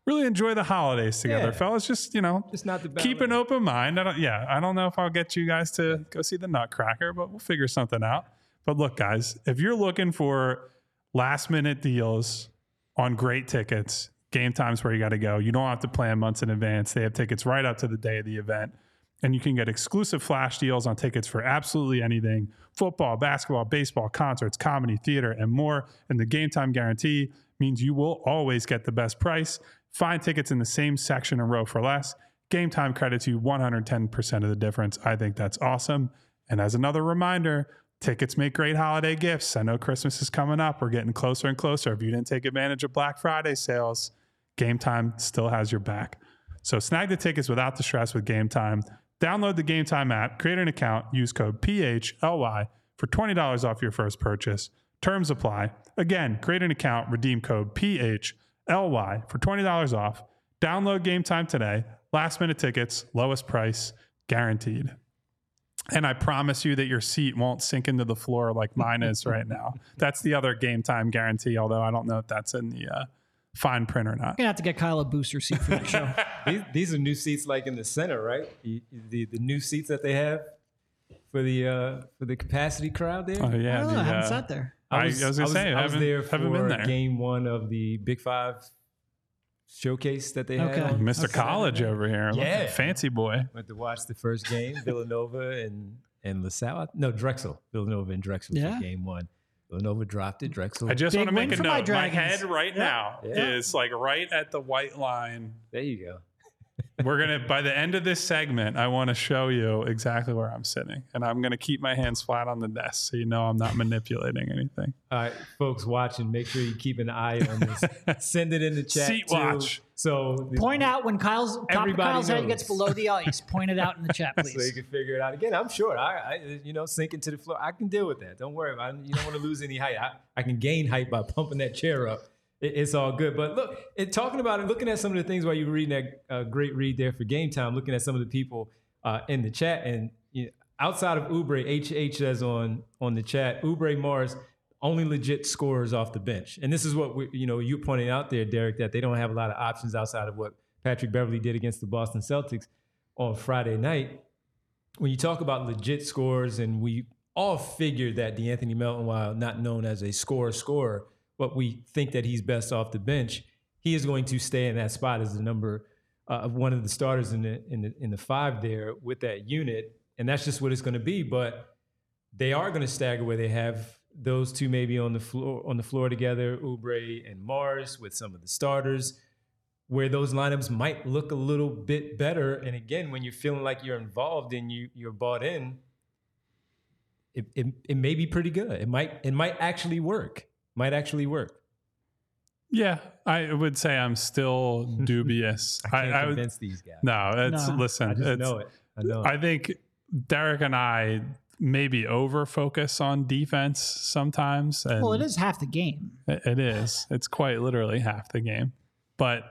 really enjoy the holidays together, Yeah. fellas. Just you know, Just not the keep an open mind. I don't, yeah, I don't know if I'll get you guys to go see the Nutcracker, but we'll figure something out. But look, guys, if you're looking for last minute deals on great tickets, game times where you got to go, you don't have to plan months in advance. They have tickets right up to the day of the event. And you can get exclusive flash deals on tickets for absolutely anything football, basketball, baseball, concerts, comedy, theater, and more. And the game time guarantee means you will always get the best price. Find tickets in the same section and row for less. Game time credits you 110% of the difference. I think that's awesome. And as another reminder, tickets make great holiday gifts. I know Christmas is coming up. We're getting closer and closer. If you didn't take advantage of Black Friday sales, Game Time still has your back. So snag the tickets without the stress with Game Time. Download the Game Time app, create an account, use code PHLY for $20 off your first purchase. Terms apply. Again, create an account, redeem code PHLY for $20 off. Download Game Time today. Last minute tickets, lowest price, guaranteed. And I promise you that your seat won't sink into the floor like mine is right now. That's the other game time guarantee, although I don't know if that's in the uh, fine print or not. gonna have to get Kyle a booster seat for the show. These, these are new seats like in the center, right? The, the, the new seats that they have for the uh, for the capacity crowd there. Oh, yeah. I the, I haven't uh, sat there. I was, gonna say, I, I was haven't, there for haven't been there. game one of the Big Five showcase that they Okay. had. Mr. Okay. College over here. Look, Yeah. Fancy boy. Went to watch the first game, Villanova and and LaSalle. No, Drexel. Villanova and Drexel Yeah. for game one. Villanova dropped it. Drexel. I just Big want to make a for my note. My, head right now Yeah. is like right at the white line. there you go. We're gonna by the end of this segment, I want to show you exactly where I'm sitting, and I'm gonna keep my hands flat on the desk so you know I'm not manipulating anything. All right, folks watching, make sure you keep an eye on this. Send it in the chat. Seat too. watch. So the- Point out when Kyle's top of Kyle's head gets below the ice. Point it out in the chat, please. so you can figure it out. Again, I'm sure. I, I you know, sinking to the floor. I can deal with that. Don't worry about it. You don't want to lose any height. I, I can gain height by pumping that chair up. It, it's all good. But look, it, talking about it, looking at some of the things while you were reading that uh, great read there for game time, looking at some of the people uh, in the chat, and you know, outside of Oubre, HH says on on the chat, Oubre Mars only legit scorers off the bench. And this is what we, you know you pointed out there, Derek, that they don't have a lot of options outside of what Patrick Beverley did against the Boston Celtics on Friday night. When you talk about legit scores, and we all figured that De'Anthony Melton, while not known as a scorer scorer, but we think that he's best off the bench, he is going to stay in that spot as the number uh, of one of the starters in the in the in the five there with that unit, and that's just what it's going to be. But they are going to stagger where they have those two maybe on the floor on the floor together, Oubre and Mars with some of the starters, where those lineups might look a little bit better. And again, when you're feeling like you're involved and you you're bought in, it, it, it may be pretty good. It might it might actually work. Might actually work. Yeah, I would say I'm still dubious. I can't I would, convince these guys. no, it's No. listen. I just it's, know it. I know. It. I think Derek and I maybe over focus on defense sometimes. And Well, it is half the game. It it is. It's quite literally half the game. But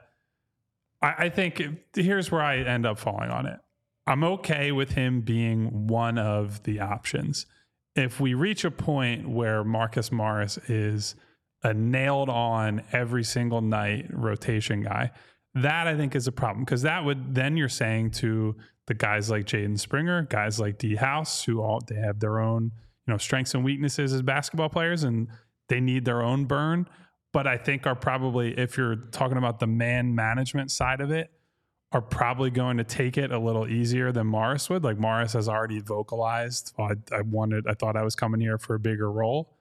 I, I think if- here's where I end up falling on it. I'm okay with him being one of the options. If we reach a point where Marcus Morris is a nailed on every single night rotation guy. That I think is a problem because that would then you're saying to the guys like Jaden Springer, guys like D House, who all they have their own you know strengths and weaknesses as basketball players, and they need their own burn. But I think are probably if you're talking about the man management side of it, are probably going to take it a little easier than Morris would. Like Morris has already vocalized, oh, I, I wanted, I thought I was coming here for a bigger role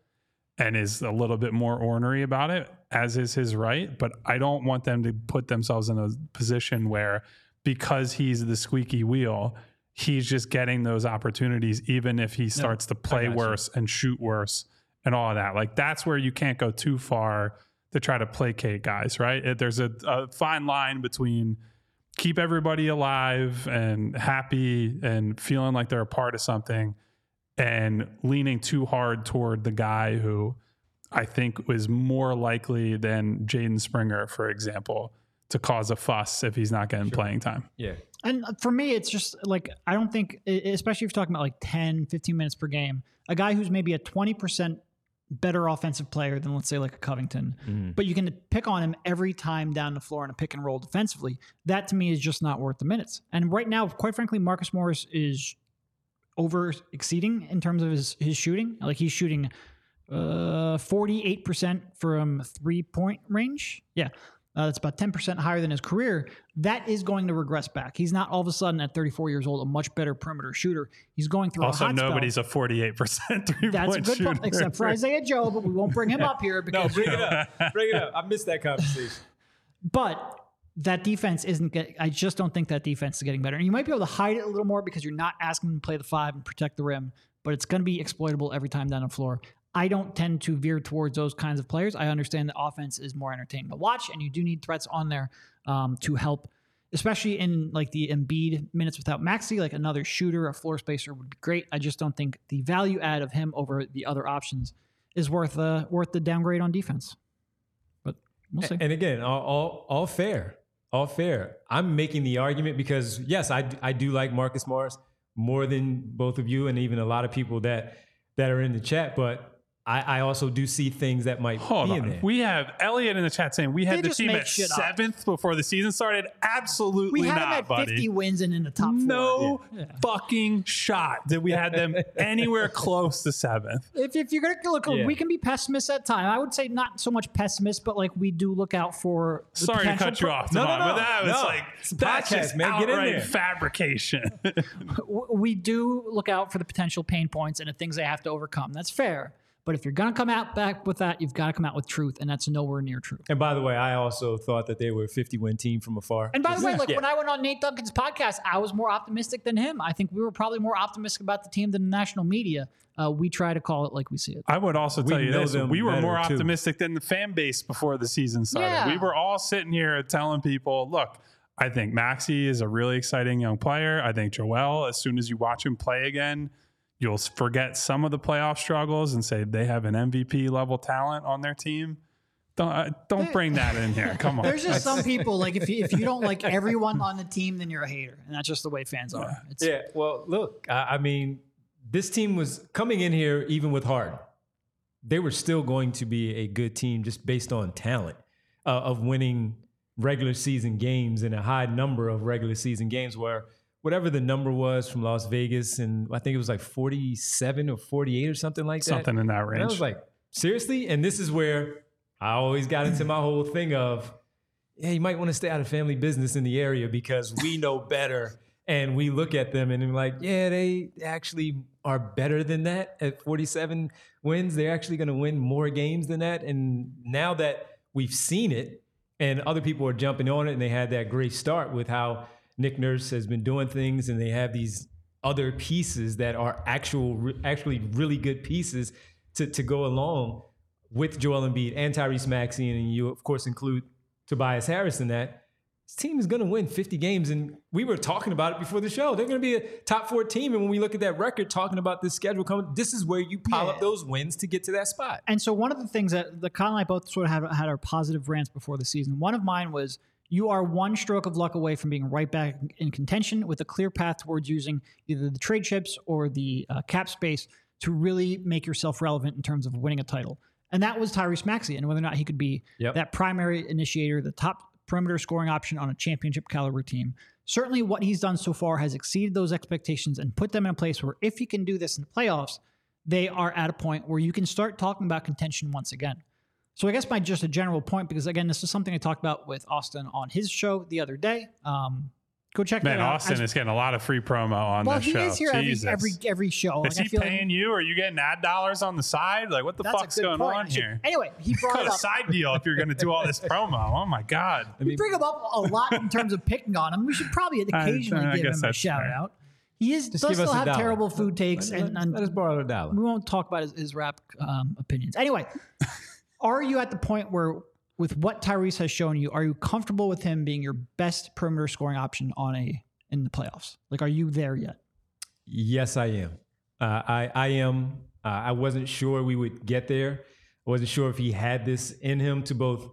and is a little bit more ornery about it, as is his right. But I don't want them to put themselves in a position where because he's the squeaky wheel, he's just getting those opportunities, even if he starts to play got you. worse and shoot worse and all of that. Like that's where you can't go too far to try to placate guys, right? There's a, a fine line between keep everybody alive and happy and feeling like they're a part of something and leaning too hard toward the guy who I think was more likely than Jaden Springer, for example, to cause a fuss if he's not getting playing time. Yeah. And for me, it's just like, I don't think, especially if you're talking about like 10, 15 minutes per game, a guy who's maybe a 20% better offensive player than, let's say, like a Covington, but you can pick on him every time down the floor in a pick and roll defensively. That to me is just not worth the minutes. And right now, quite frankly, Marcus Morris is over exceeding in terms of his, his shooting. Like he's shooting uh, 48% from three point range. Yeah. Uh, that's about 10% higher than his career. That is going to regress back. He's not all of a sudden at 34 years old a much better perimeter shooter. He's going through Also, a hot spell. nobody's a 48% three That's a good shooter. point, except for Isaiah Joe, but we won't bring him up here No, because. bring it up. Bring it up. I missed that conversation. But that defense isn't get. I just don't think that defense is getting better. And you might be able to hide it a little more because you're not asking them to play the five and protect the rim, but it's going to be exploitable every time down the floor. I don't tend to veer towards those kinds of players. I understand the offense is more entertaining to watch, and you do need threats on there um, to help, especially in like the Embiid minutes without Maxey. Like another shooter, a floor spacer would be great. I just don't think the value add of him over the other options is worth uh, worth the downgrade on defense. But we'll see. And again, all, all all fair, all fair. I'm making the argument because yes, I I do like Marcus Morris more than both of you and even a lot of people that that are in the chat, but I, I also do see things that might Hold be in on. there. We have Elliot in the chat saying we had They the just team make at shit up. seventh before the season started. Absolutely we had not, him at buddy. 50 wins and in the top four. no fucking shot that we had them anywhere close to seventh. If, if you're going to look, Yeah. we can be pessimists at time. I would say not so much pessimist, but like we do look out for. the Sorry to potential cut you pro- off, No, no, Devon, no, but that was no. like It's a that's podcast, just man. Get in outright there. fabrication. w- We do look out for the potential pain points and the things they have to overcome. That's fair. But if you're going to come out back with that, you've got to come out with truth, and that's nowhere near true. and by the way, I also thought that they were a 50 win team from afar. And by the way, Just- like yeah. when I went on Nate Duncan's podcast, I was more optimistic than him. I think we were probably more optimistic about the team than the national media. Uh, we try to call it like we see it. I would also tell We you this: we were better, more too. optimistic than the fan base before the season started. Yeah. We were all sitting here telling people, "Look, I think Maxey is a really exciting young player. I think Joel, as soon as you watch him play again, you'll forget some of the playoff struggles and say they have an MVP level talent on their team." Don't uh, don't bring that in here. Come on. There's just some people like if you, if you don't like everyone on the team, then you're a hater, and that's just the way fans are. It's, Yeah, well, look, I, I mean, this team was coming in here even with Harden. They were still going to be a good team just based on talent uh, of winning regular season games and a high number of regular season games where whatever the number was from Las Vegas and I think it was like 47 or 48 or something like that. Something in that And I was like, seriously? And this is where I always got into my whole thing of, yeah, you might want to stay out of family business in the area because we know better. And we look at them and we're like, yeah, they actually are better than that at 47 wins. They're actually going to win more games than that. And now that we've seen it and other people are jumping on it and they had that great start with how Nick Nurse has been doing things and they have these other pieces that are actual, actually really good pieces to, to go along with Joel Embiid and Tyrese Maxey, and you of course include Tobias Harris in that. This team is going to win 50 games, and we were talking about it before the show. They're going to be a top four team, and when we look at that record, talking about this schedule coming, this is where you pile up those wins to get to that spot. And so one of the things that the Kyle and I both sort of had, had our positive rants before the season. One of mine was you are one stroke of luck away from being right back in contention with a clear path towards using either the trade chips or the uh, cap space to really make yourself relevant in terms of winning a title. And that was Tyrese Maxey and whether or not he could be Yep. that primary initiator, the top perimeter scoring option on a championship caliber team. Certainly, what he's done so far has exceeded those expectations and put them in a place where if he can do this in the playoffs, they are at a point where you can start talking about contention once again. So I guess my just a general point, because again, this is something I talked about with Austin on his show the other day. Um, go check Man, that out. Man, Austin As- is getting a lot of free promo on well, this he show. is here every, Jesus. every every show. Is Like, I he feel like- paying you? Or are you getting ad dollars on the side? Like, what the fuck's going point. on should- here? Anyway, he brought Got a up. side deal if you're going to do all this promo. Oh my god. we bring him up a lot in terms of picking on him. We should probably occasionally I give him a shout fair. out. He is Just does still have dollar. terrible food takes, Let, and, and let us borrow a dollar. we won't talk about his, his rap um, opinions. Anyway, are you at the point where, with what Tyrese has shown you, are you comfortable with him being your best perimeter scoring option on a in the playoffs? Like, are you there yet? Yes, I am. Uh, I I am. Uh, I wasn't sure we would get there. I wasn't sure if he had this in him to both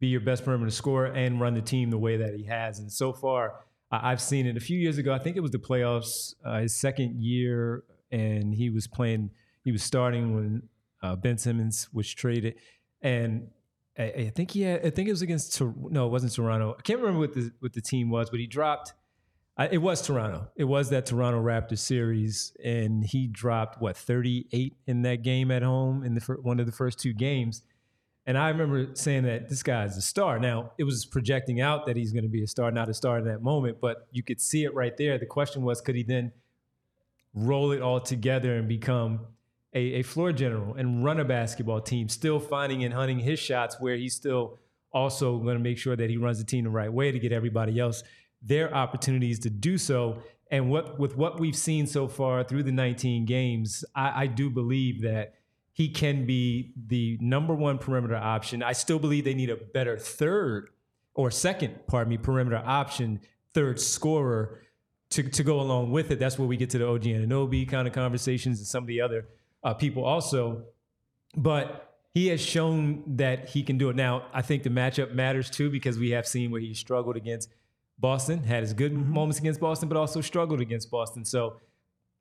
be your best perimeter scorer and run the team the way that he has. And so far, I I've seen it. A few years ago, I think it was the playoffs, uh, his second year, and he was playing. He was starting when uh, Ben Simmons was traded, and I, I think he had. I think it was against. No, it wasn't Toronto. I can't remember what the what the team was, but he dropped. I, it was Toronto. It was that Toronto Raptors series, and he dropped what 38 in that game at home in the fir- one of the first two games. And I remember saying that this guy's a star. Now it was projecting out that he's going to be a star, not a star in that moment, but you could see it right there. The question was, could he then roll it all together and become a, a floor general and run a basketball team, still finding and hunting his shots where he's still also going to make sure that he runs the team the right way to get everybody else their opportunities to do so. And what with what we've seen so far through the 19 games, I, I do believe that he can be the number one perimeter option. I still believe they need a better third or second, pardon me, perimeter option, third scorer to, to go along with it. That's where we get to the OG Anunoby kind of conversations and some of the other uh, people also. But he has shown that he can do it. Now, I think the matchup matters too because we have seen where he struggled against Boston, had his good moments against Boston, but also struggled against Boston. So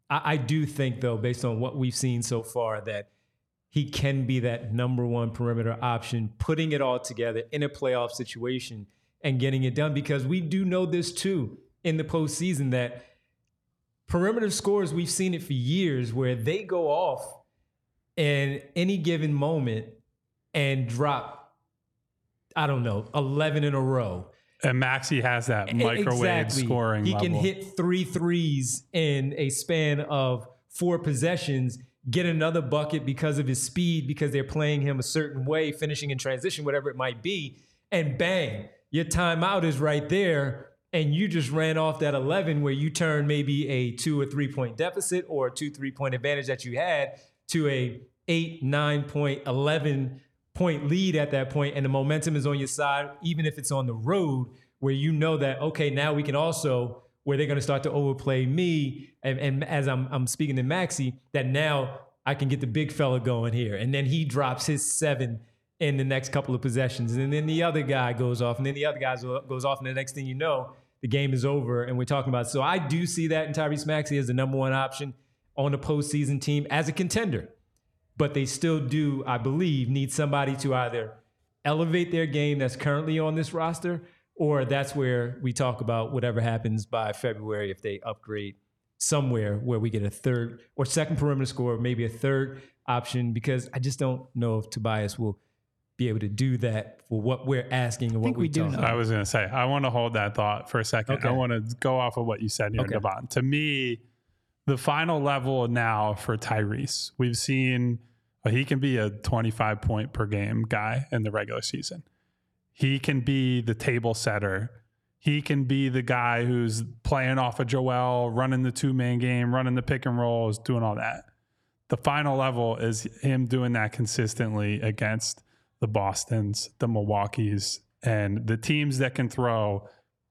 I, I do think, though, based on what we've seen so far, that he can be that number one perimeter option, putting it all together in a playoff situation and getting it done. Because we do know this too in the postseason that perimeter scores, we've seen it for years where they go off in any given moment and drop, I don't know, 11 in a row. And Maxey has that microwave Exactly. scoring. He level. can hit three threes in a span of four possessions, get another bucket because of his speed, because they're playing him a certain way, finishing in transition, whatever it might be, and bang, your timeout is right there. And you just ran off that 11 where you turned maybe a two or three point deficit or a two, three point advantage that you had to a eight, nine point, 11 point lead at that point and the momentum is on your side, even if it's on the road, where you know that, okay, now we can also, where they're going to start to overplay me. And, and as I'm, I'm speaking to Maxey, that now I can get the big fella going here. And then he drops his seven in the next couple of possessions. And then the other guy goes off, and then the other guy goes off. And the next thing you know, the game is over. And we're talking about, so I do see that in Tyrese Maxey as the number one option on the postseason team as a contender but they still do, I believe, need somebody to either elevate their game that's currently on this roster, or that's where we talk about whatever happens by February if they upgrade somewhere where we get a third or second perimeter score, maybe a third option, because I just don't know if Tobias will be able to do that for what we're asking and what think we do talk know. I was going to say, I want to hold that thought for a second. Okay. I want to go off of what you said here, Okay. Devon. To me, the final level now for Tyrese, we've seen he can be a 25 point per game guy in the regular season. He can be the table setter. He can be the guy who's playing off of Joel, running the two man game, running the pick and rolls, doing all that. The final level is him doing that consistently against the Bostons, the Milwaukees, and the teams that can throw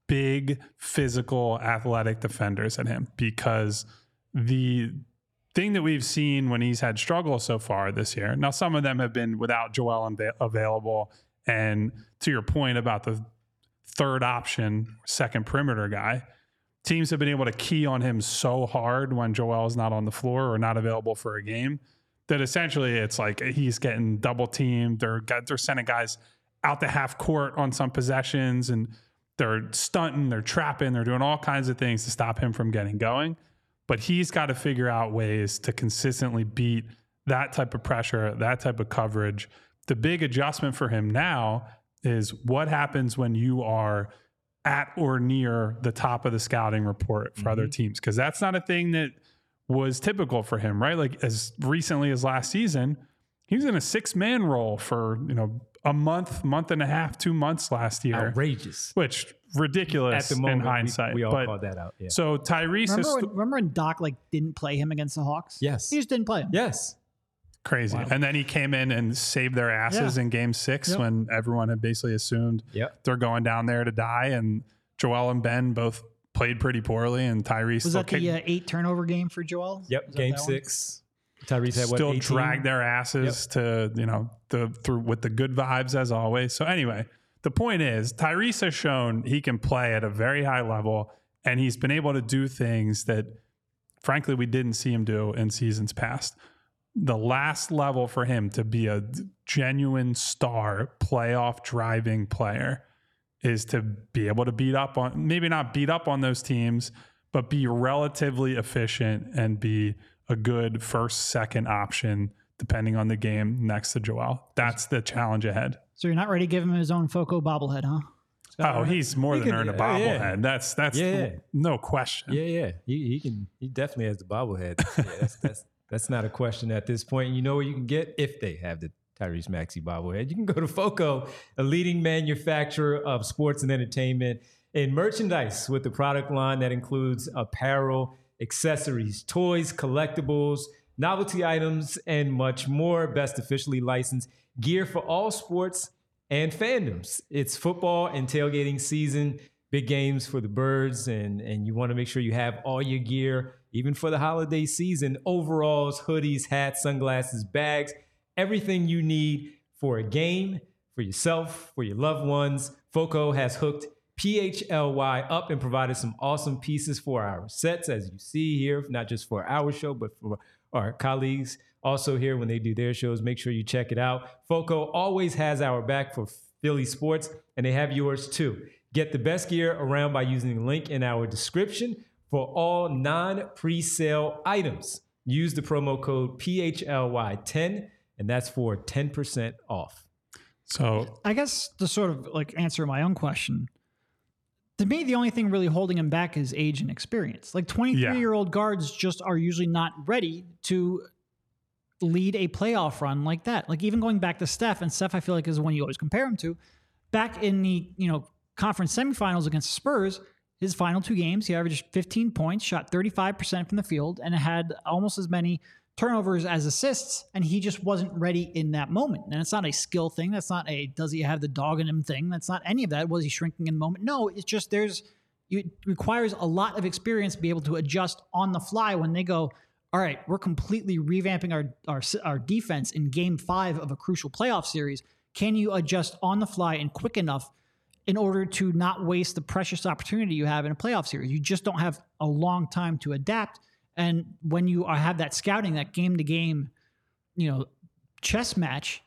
big, physical, athletic defenders at him because the thing that we've seen when he's had struggles so far this year. Now, some of them have been without Joel available, and to your point about the third option, second perimeter guy, teams have been able to key on him so hard when Joel is not on the floor or not available for a game that essentially it's like he's getting double teamed. They're they're sending guys out the half court on some possessions and they're stunting, they're trapping, they're doing all kinds of things to stop him from getting going. But he's got to figure out ways to consistently beat that type of pressure, that type of coverage. The big adjustment for him now is what happens when you are at or near the top of the scouting report for mm-hmm. other teams because that's not a thing that was typical for him, right? Like as recently as last season, he was in a six man role for, you know, a month, month and a half, two months last year. Outrageous. Which ridiculous At the moment, in hindsight. We, we all but, called that out. Yeah. So Tyrese remember, when, remember when Doc like didn't play him against the Hawks? Yes. He just didn't play him. Yes. Crazy. Wow. And then he came in and saved their asses yeah. in game six yep. when everyone had basically assumed yep. they're going down there to die. And Joel and Ben both played pretty poorly, and Tyrese was that the uh, eight turnover game for Joel? Yep, game six. Tyrese had still what, dragged their asses yep. to you know the through with the good vibes as always. So anyway, the point is Tyrese has shown he can play at a very high level, and he's been able to do things that, frankly, we didn't see him do in seasons past. The last level for him to be a genuine star, playoff driving player is to be able to beat up on maybe not beat up on those teams, but be relatively efficient and be a good first, second option depending on the game next to Joel. That's the challenge ahead. So you're not ready to give him his own Foco bobblehead, huh? Oh, he's more he than can, earned a bobblehead. Yeah. That's that's yeah, no question. Yeah, yeah. He, he, can. He definitely has the bobblehead. yeah, that's, that's that's not a question at this point. You know where you can get if they have the Tyrese Maxey bobblehead. You can go to Foco, a leading manufacturer of sports and entertainment and merchandise with a product line that includes apparel, accessories, toys, collectibles, novelty items, and much more. Best officially licensed gear for all sports and fandoms. It's football and tailgating season, big games for the birds, and, and you want to make sure you have all your gear, even for the holiday season overalls, hoodies, hats, sunglasses, bags everything you need for a game, for yourself, for your loved ones. Foco has hooked PHLY up and provided some awesome pieces for our sets, as you see here, not just for our show, but for our colleagues also here when they do their shows. Make sure you check it out. Foco always has our back for Philly sports, and they have yours too. Get the best gear around by using the link in our description for all non pre sale items. Use the promo code PHLY10 and that's for 10% off. So I guess to sort of like answer my own question, to me, the only thing really holding him back is age and experience. Like 23 yeah. year old guards just are usually not ready to lead a playoff run like that. Like even going back to Steph, and Steph, I feel like is the one you always compare him to. Back in the you know conference semifinals against Spurs, his final two games, he averaged 15 points, shot 35% from the field, and had almost as many turnovers as assists, and he just wasn't ready in that moment. And it's not a skill thing. That's not a does he have the dog in him thing. That's not any of that. Was he shrinking in the moment? No, it's just there's it requires a lot of experience to be able to adjust on the fly when they go. All right, we're completely revamping our, our our defense in Game Five of a crucial playoff series. Can you adjust on the fly and quick enough in order to not waste the precious opportunity you have in a playoff series? You just don't have a long time to adapt and when you have that scouting, that game to game, you know, chess match,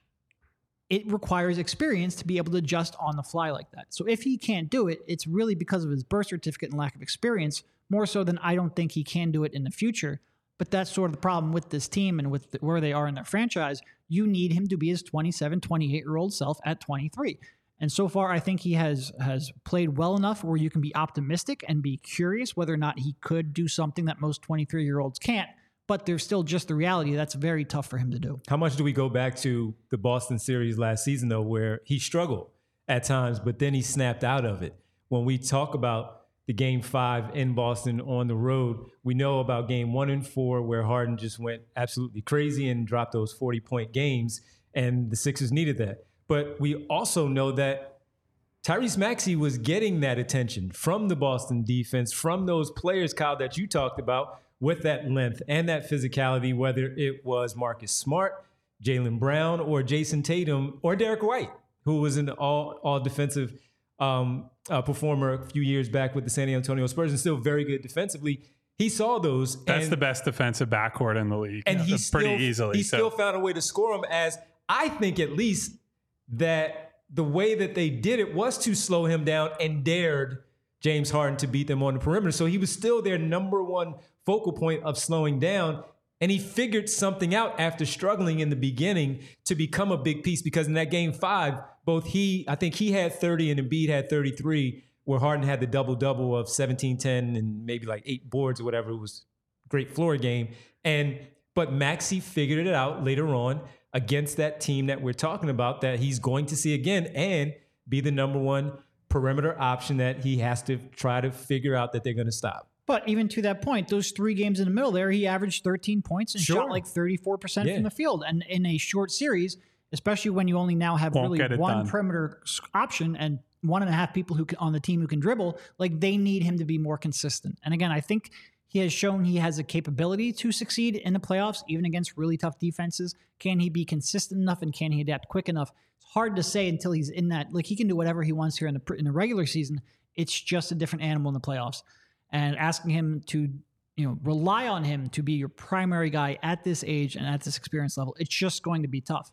it requires experience to be able to adjust on the fly like that. So if he can't do it, it's really because of his birth certificate and lack of experience, more so than I don't think he can do it in the future. But that's sort of the problem with this team and with the, where they are in their franchise. You need him to be his 27, 28 year old self at 23. And so far, I think he has has played well enough where you can be optimistic and be curious whether or not he could do something that most 23 year olds can't. But there's still just the reality that's very tough for him to do. How much do we go back to the Boston series last season, though, where he struggled at times, but then he snapped out of it? When we talk about the game five in Boston on the road, we know about game one and four, where Harden just went absolutely crazy and dropped those 40 point games, and the Sixers needed that. But we also know that Tyrese Maxey was getting that attention from the Boston defense, from those players, Kyle, that you talked about with that length and that physicality, whether it was Marcus Smart, Jaylen Brown, or Jayson Tatum, or Derrick White, who was an all, all defensive um, uh, performer a few years back with the San Antonio Spurs and still very good defensively. he saw those. That's and, the best defensive backcourt in the league. and he pretty still, easily. He so. still found a way to score them. As I think, at least that the way that they did it was to slow him down and dared James Harden to beat them on the perimeter. So he was still their number one focal point of slowing down. And he figured something out after struggling in the beginning to become a big piece because in that game five, both he, I think he had 30 and Embiid had 33, where Harden had the double double of 17 10 and maybe like eight boards or whatever. It was great floor game. And but Maxey figured it out later on against that team that we're talking about that he's going to see again and be the number one perimeter option that he has to try to figure out that they're going to stop. But even to that point, those three games in the middle there, he averaged 13 points and Sure. shot like 34% Yeah. from the field. And in a short series, especially when you only now have Won't really one done. perimeter option and one and a half people who can, on the team who can dribble, like they need him to be more consistent. And again, I think he has shown he has a capability to succeed in the playoffs, even against really tough defenses. Can he be consistent enough and can he adapt quick enough? It's hard to say until he's in that. Like he can do whatever he wants here in the in the regular season. It's just a different animal in the playoffs and asking him to you know rely on him to be your primary guy at this age and at this experience level it's just going to be tough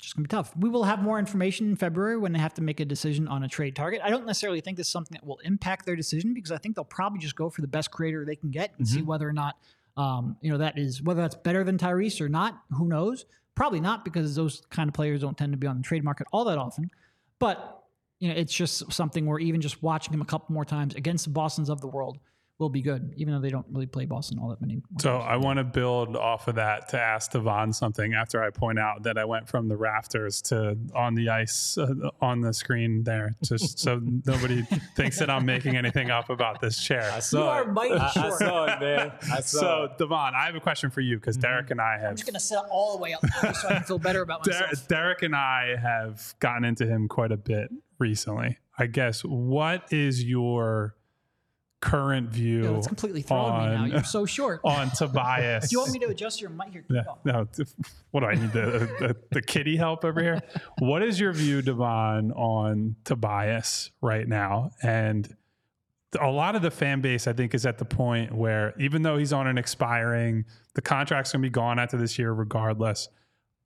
just going to be tough. We will have more information in february when they have to make a decision on a trade target. I don't necessarily think this is something that will impact their decision because i think they'll probably just go for the best creator they can get and see whether or not um, you know that is whether that's better than tyrese or not who knows? Probably not because those kind of players don't tend to be on the trade market all that often. But you know, it's just something where even just watching him a couple more times against the Boston's of the world will be good, even though they don't really play Boston all that many. more So times. I want to build off of that to ask Devon something after I point out that I went from the rafters to on the ice uh, on the screen there, just so nobody thinks that I'm making anything up about this chair. I saw You are it. mighty I, I saw it, man. I saw So it. Devon, I have a question for you because Derek and I have I'm just gonna sit all the way up so I can feel better about Der- myself. Derek and I have gotten into him quite a bit recently. I guess what is your current view Yo, it's completely throwing me now. on, You're so short. on Tobias? Do you want me to adjust your mic here? Oh. no, what do I need the, the the kitty help over here? What is your view, Devon, on Tobias right now? And a lot of the fan base, I think, is at the point where even though he's on an expiring, the contract's going to be gone after this year, regardless.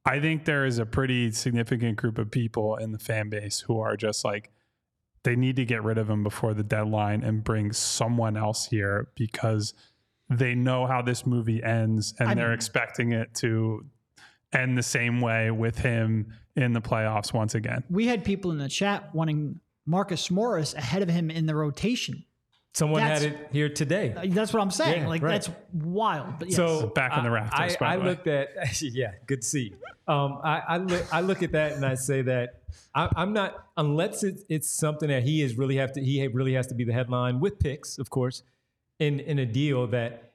I think there is a pretty significant group of people in the fan base who are just like, they need to get rid of him before the deadline and bring someone else here because they know how this movie ends and I they're mean- expecting it to end the same way with him in the playoffs once again. We had people in the chat wanting Marcus Morris ahead of him in the rotation. Someone had it here today. Uh, That's what I'm saying. Yeah, like right. that's wild. But yes. So Back on the I- rafters, I, by I the way. looked at yeah, good to see. you. Um, I, I look I look at that and I say that I, I'm not unless it's it's something that he is really have to he really has to be the headline with picks, of course, in in a deal that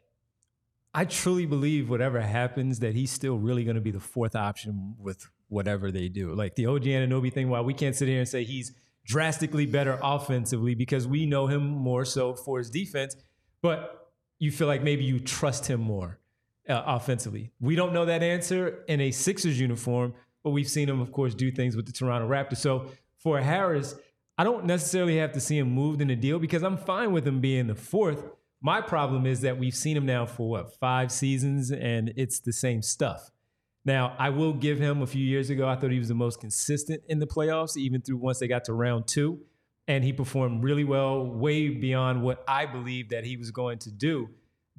I truly believe whatever happens that he's still really going to be the fourth option with whatever they do. Like the OG Anunoby thing, while we can't sit here and say he's drastically better offensively because we know him more so for his defense, but you feel like maybe you trust him more uh, offensively. We don't know that answer in a Sixers uniform, but we've seen him, of course, do things with the Toronto Raptors. So for Harris, I don't necessarily have to see him moved in a deal because I'm fine with him being the fourth. My problem is that we've seen him now for what, five seasons, and it's the same stuff. Now, I will give him a few years ago, I thought he was the most consistent in the playoffs, even through once they got to round two. And he performed really well, way beyond what I believed that he was going to do.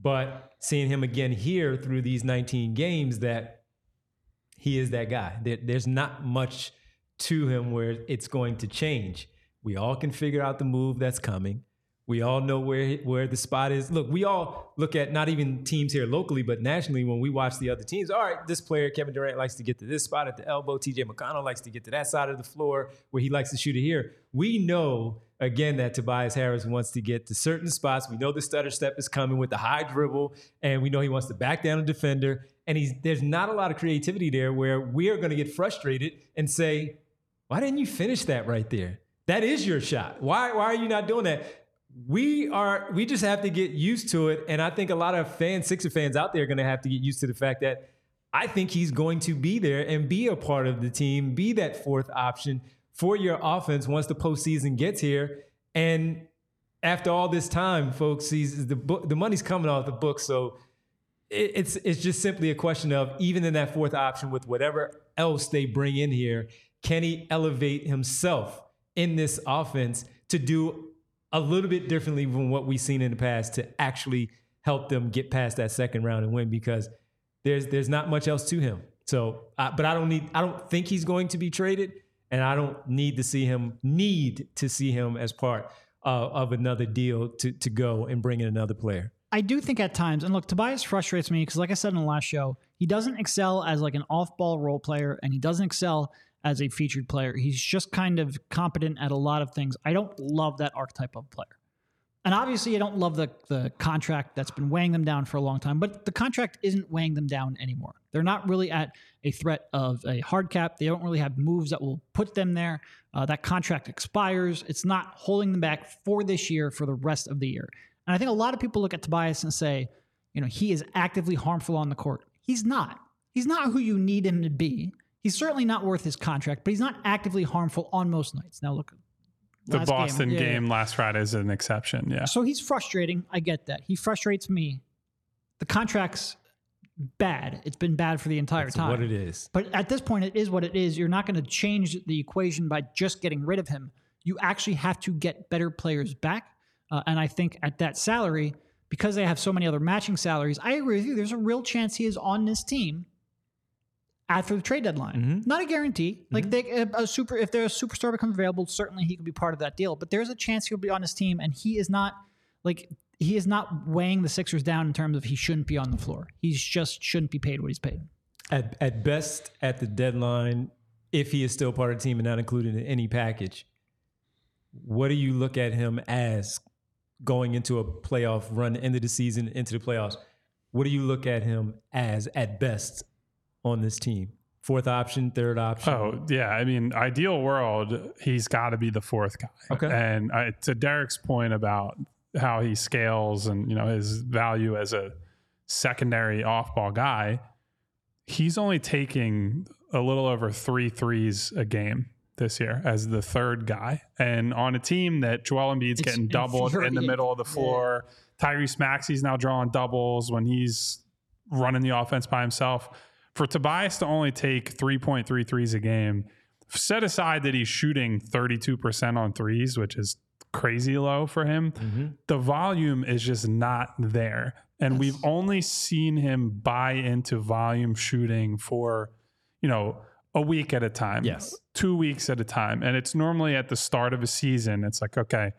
But seeing him again here through these 19 games, that he is that guy. There, there's not much to him where it's going to change. We all can figure out the move that's coming. We all know where where the spot is. Look, we all look at not even teams here locally, but nationally when we watch the other teams. All right, this player, Kevin Durant, likes to get to this spot at the elbow. TJ McConnell likes to get to that side of the floor where he likes to shoot it here. We know again that Tobias Harris wants to get to certain spots. We know the stutter step is coming with the high dribble, and we know he wants to back down a defender. And he's there's not a lot of creativity there where we are going to get frustrated and say, why didn't you finish that right there? That is your shot. Why why are you not doing that? We are we just have to get used to it. And I think a lot of fans, Sixer fans out there are gonna have to get used to the fact that I think he's going to be there and be a part of the team, be that fourth option for your offense once the postseason gets here. And after all this time, folks, he's the book, the money's coming off the book, so it, it's it's just simply a question of even in that fourth option with whatever else they bring in here, can he elevate himself in this offense to do a little bit differently from what we've seen in the past to actually help them get past that second round and win because there's there's not much else to him. So, but I don't need I don't think he's going to be traded, and I don't need to see him need to see him as part uh, of another deal to to go and bring in another player. I do think at times, and look, Tobias frustrates me because, like I said in the last show, he doesn't excel as like an off-ball role player, and he doesn't excel as a featured player. He's just kind of competent at a lot of things. I don't love that archetype of player. And obviously, I don't love the, the contract that's been weighing them down for a long time, but the contract isn't weighing them down anymore. They're not really at a threat of a hard cap. They don't really have moves that will put them there. Uh, that contract expires. It's not holding them back for this year, for the rest of the year. And I think a lot of people look at Tobias and say, you know, he is actively harmful on the court. He's not. He's not who you need him to be. He's certainly not worth his contract, but he's not actively harmful on most nights. Now, look, The last Boston yeah, game, yeah. last Friday is an exception. Yeah. So he's frustrating. I get that. He frustrates me. The contract's bad. It's been bad for the entire That's time. what it is. But at this point, it is what it is. You're not going to change the equation by just getting rid of him. You actually have to get better players back. Uh, and I think at that salary, because they have so many other matching salaries, I agree with you. There's a real chance he is on this team after the trade deadline. Mm-hmm. Not a guarantee. Like mm-hmm. they, a, a super, if there's a superstar becomes available, certainly he could be part of that deal. But there's a chance he'll be on his team, and he is not like he is not weighing the Sixers down in terms of he shouldn't be on the floor. He just shouldn't be paid what he's paid. At at best, at the deadline, if he is still part of the team and not included in any package, what do you look at him as going into a playoff run, end of the season, into the playoffs? What do you look at him as at best on this team? Fourth option, third option. Oh yeah, I mean, ideal world, he's got to be the fourth guy. Okay. And I, to Derek's point about how he scales and you know his value as a secondary off-ball guy, he's only taking a little over three threes a game this year as the third guy, and on a team that Joel Embiid's It's getting doubled in the middle of the floor. Tyrese Maxey's now drawing doubles when he's running the offense by himself. For Tobias to only take 3.3 threes a game, set aside that he's shooting 32% on threes, which is crazy low for him, mm-hmm. the volume is just not there. And we've only seen him buy into volume shooting for, you know, a week at a time. Yes. Two weeks at a time. And it's normally at the start of a season. It's like, okay,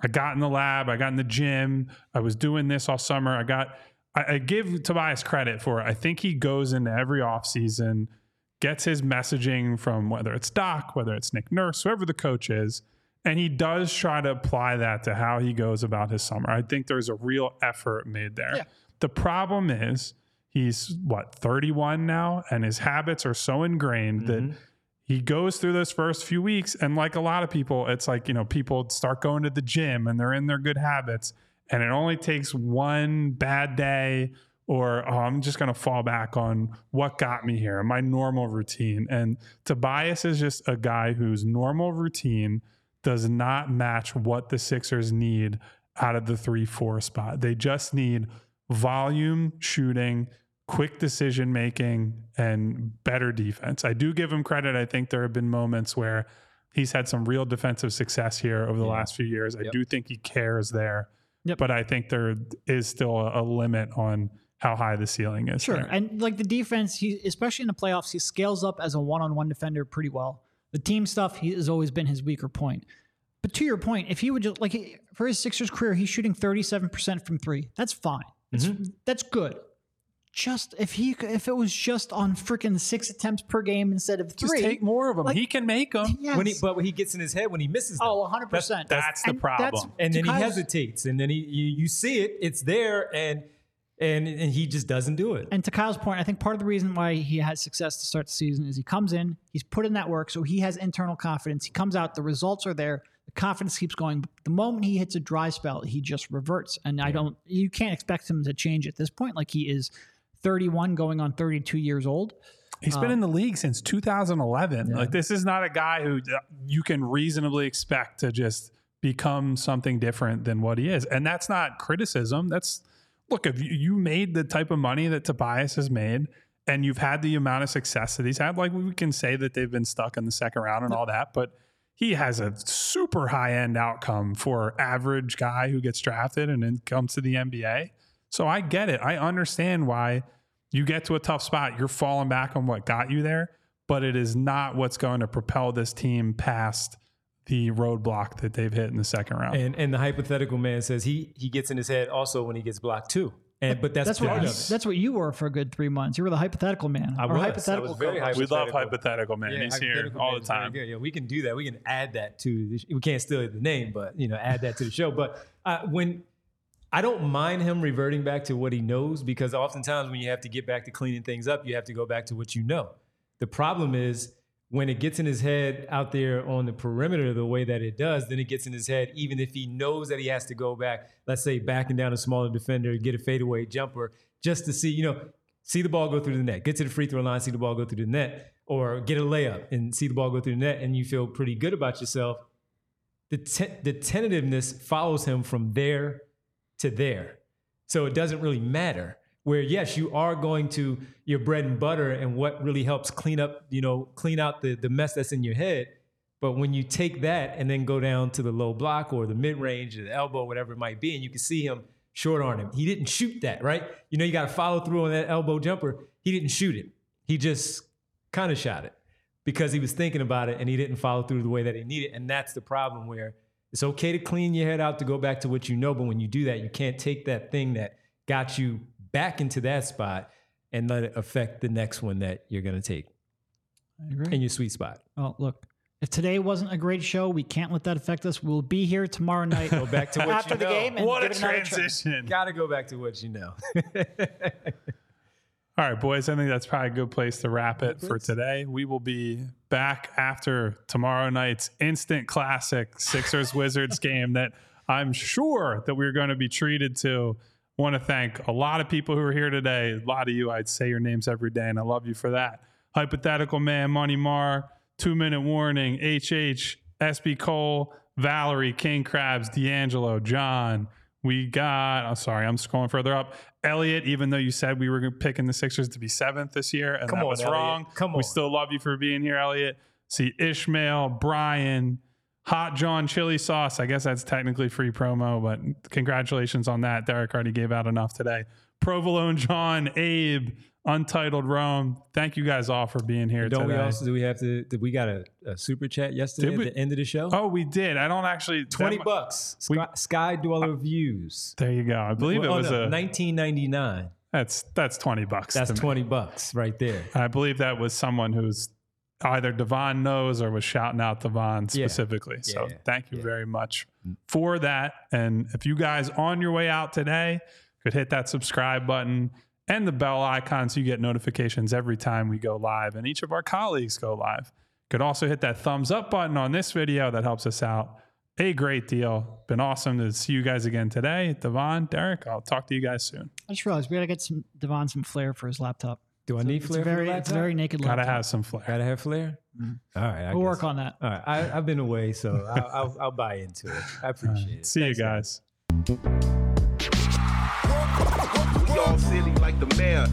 I got in the lab, I got in the gym, I was doing this all summer. I got I, I give Tobias credit for it. I think he goes into every offseason, gets his messaging from whether it's Doc, whether it's Nick Nurse, whoever the coach is, and he does try to apply that to how he goes about his summer. I think there's a real effort made there. Yeah. The problem is he's what 31 now, and his habits are so ingrained that mm-hmm. he goes through those first few weeks and like a lot of people it's like you know people start going to the gym and they're in their good habits and it only takes one bad day or oh, i'm just going to fall back on what got me here my normal routine and tobias is just a guy whose normal routine does not match what the sixers need out of the 3-4 spot they just need volume shooting quick decision making and better defense. I do give him credit. I think there have been moments where he's had some real defensive success here over the mm-hmm. last few years. I do think he cares there. Yep. But I think there is still a, a limit on how high the ceiling is. Sure. there. And like the defense, he especially in the playoffs, he scales up as a one-on-one defender pretty well. The team stuff he has always been his weaker point. But to your point, if he would just like for his Sixers career, he's shooting 37% from 3. That's fine. That's, mm-hmm. that's good. Just if he if it was just on freaking 6 attempts per game instead of 3. Just take more of them. Like- he can make them. Yes. When he, but when he gets in his head when he misses them. oh, 100%. That's the And problem. and then he hesitates, and then he you, you see it, it's there, and and and he just doesn't do it. And to Kyle's point, I think part of the reason why he had success to start the season is he comes in, he's put in that work, so he has internal confidence. He comes out, the results are there, the confidence keeps going. But the moment he hits a dry spell, he just reverts. And I don't, you can't expect him to change at this point. Like he is 31 going on 32 years old. He's been in the league since 2011. Like this is not a guy who uh, you can reasonably expect to just become something different than what he is. And that's not criticism. That's look, if you, you made the type of money that Tobias has made and you've had the amount of success that he's had, like we can say that they've been stuck in the second round and all that, but he has a super high end outcome for average guy who gets drafted and then comes to the NBA. So I get it. I understand why you get to a tough spot. You're falling back on what got you there, but it is not what's going to propel this team past the roadblock that they've hit in the second round. And and the hypothetical man says he he gets in his head also when he gets blocked too. And but that's, That's what of you, that's what you were for a good three months. You were the hypothetical man. I or was. I hypothetical was very co-host. we love hypothetical. hypothetical man. He's here hypothetical all the time. Yeah, we can do that. We can add that to the, sh- we can't steal the name, but you know, add that to the show. But uh, when I don't mind him reverting back to what he knows because oftentimes when you have to get back to cleaning things up, you have to go back to what you know. The problem is when it gets in his head out there on the perimeter the way that it does, then it gets in his head, even if he knows that he has to go back, let's say backing down a smaller defender, get a fadeaway jumper, just to see, you know, see the ball go through the net, get to the free throw line, see the ball go through the net, or get a layup and see the ball go through the net, and you feel pretty good about yourself. The, te- the tentativeness follows him from there to there. So it doesn't really matter. Where yes, you are going to your bread and butter and what really helps clean up, you know, clean out the, the mess that's in your head. But when you take that and then go down to the low block or the mid range or the elbow, whatever it might be, and you can see him short on him. He didn't shoot that, right? You know, you got to follow through on that elbow jumper. He didn't shoot it. He just kind of shot it because he was thinking about it and he didn't follow through the way that he needed. And that's the problem where it's okay to clean your head out to go back to what you know, but when you do that, you can't take that thing that got you back into that spot and let it affect the next one that you're going to take I agree. in your sweet spot. Well, look, if today wasn't a great show, we can't let that affect us. We'll be here tomorrow night. Go back to what after you the know. game. And What a give try. transition. Got to go back to what you know. All right, boys. I think that's probably a good place to wrap it for today. We will be back after tomorrow night's instant classic Sixers Wizards game that I'm sure that we're going to be treated to. Want to thank a lot of people who are here today. A lot of you, I'd say your names every day, and I love you for that. Hypothetical Man, Money Mar, Two Minute Warning, HH, SB Cole, Valerie, King Crabs, D'Angelo, John. We got, I'm sorry, I'm scrolling further up. Elliot, even though you said we were picking the Sixers to be seventh this year, and Come that on, was Elliot. wrong. Come on. We still love you for being here, Elliot. See Ishmael, Brian, Hot John Chili Sauce. I guess that's technically free promo, but congratulations on that. Derek already gave out enough today. Provolone John, Abe, Untitled Rome. Thank you guys all for being here Don't today. we also do we have to? Did we got a, a super chat yesterday we? at the end of the show? oh, we did. I don't actually. Twenty that- bucks. we- Sky, Sky Dweller views. There you go. I believe Well, it oh, was no, a. 1999. That's that's twenty bucks. That's to me. 20 bucks right there. I believe that was someone who's either Devon knows or was shouting out Devon Yeah. specifically. So Yeah. thank you Yeah. very much mm. for that. And if you guys on your way out today could hit that subscribe button and the bell icon so you get notifications every time we go live and each of our colleagues go live. You Could also hit that thumbs up button on this video that helps us out a great deal. Been awesome to see you guys again today. Devon, Derek, I'll talk to you guys soon. I just realized we got to get some Devon some flair for his laptop. Do I need It's flair? very, for it's a very naked Gotta laptop. have some flair. Gotta have flair. Mm-hmm. All right, I We'll guess. work on that. All right, I, I've been away, so I'll, I'll, I'll buy into it. I appreciate it. See you Thanks, guys all silly like the mayor.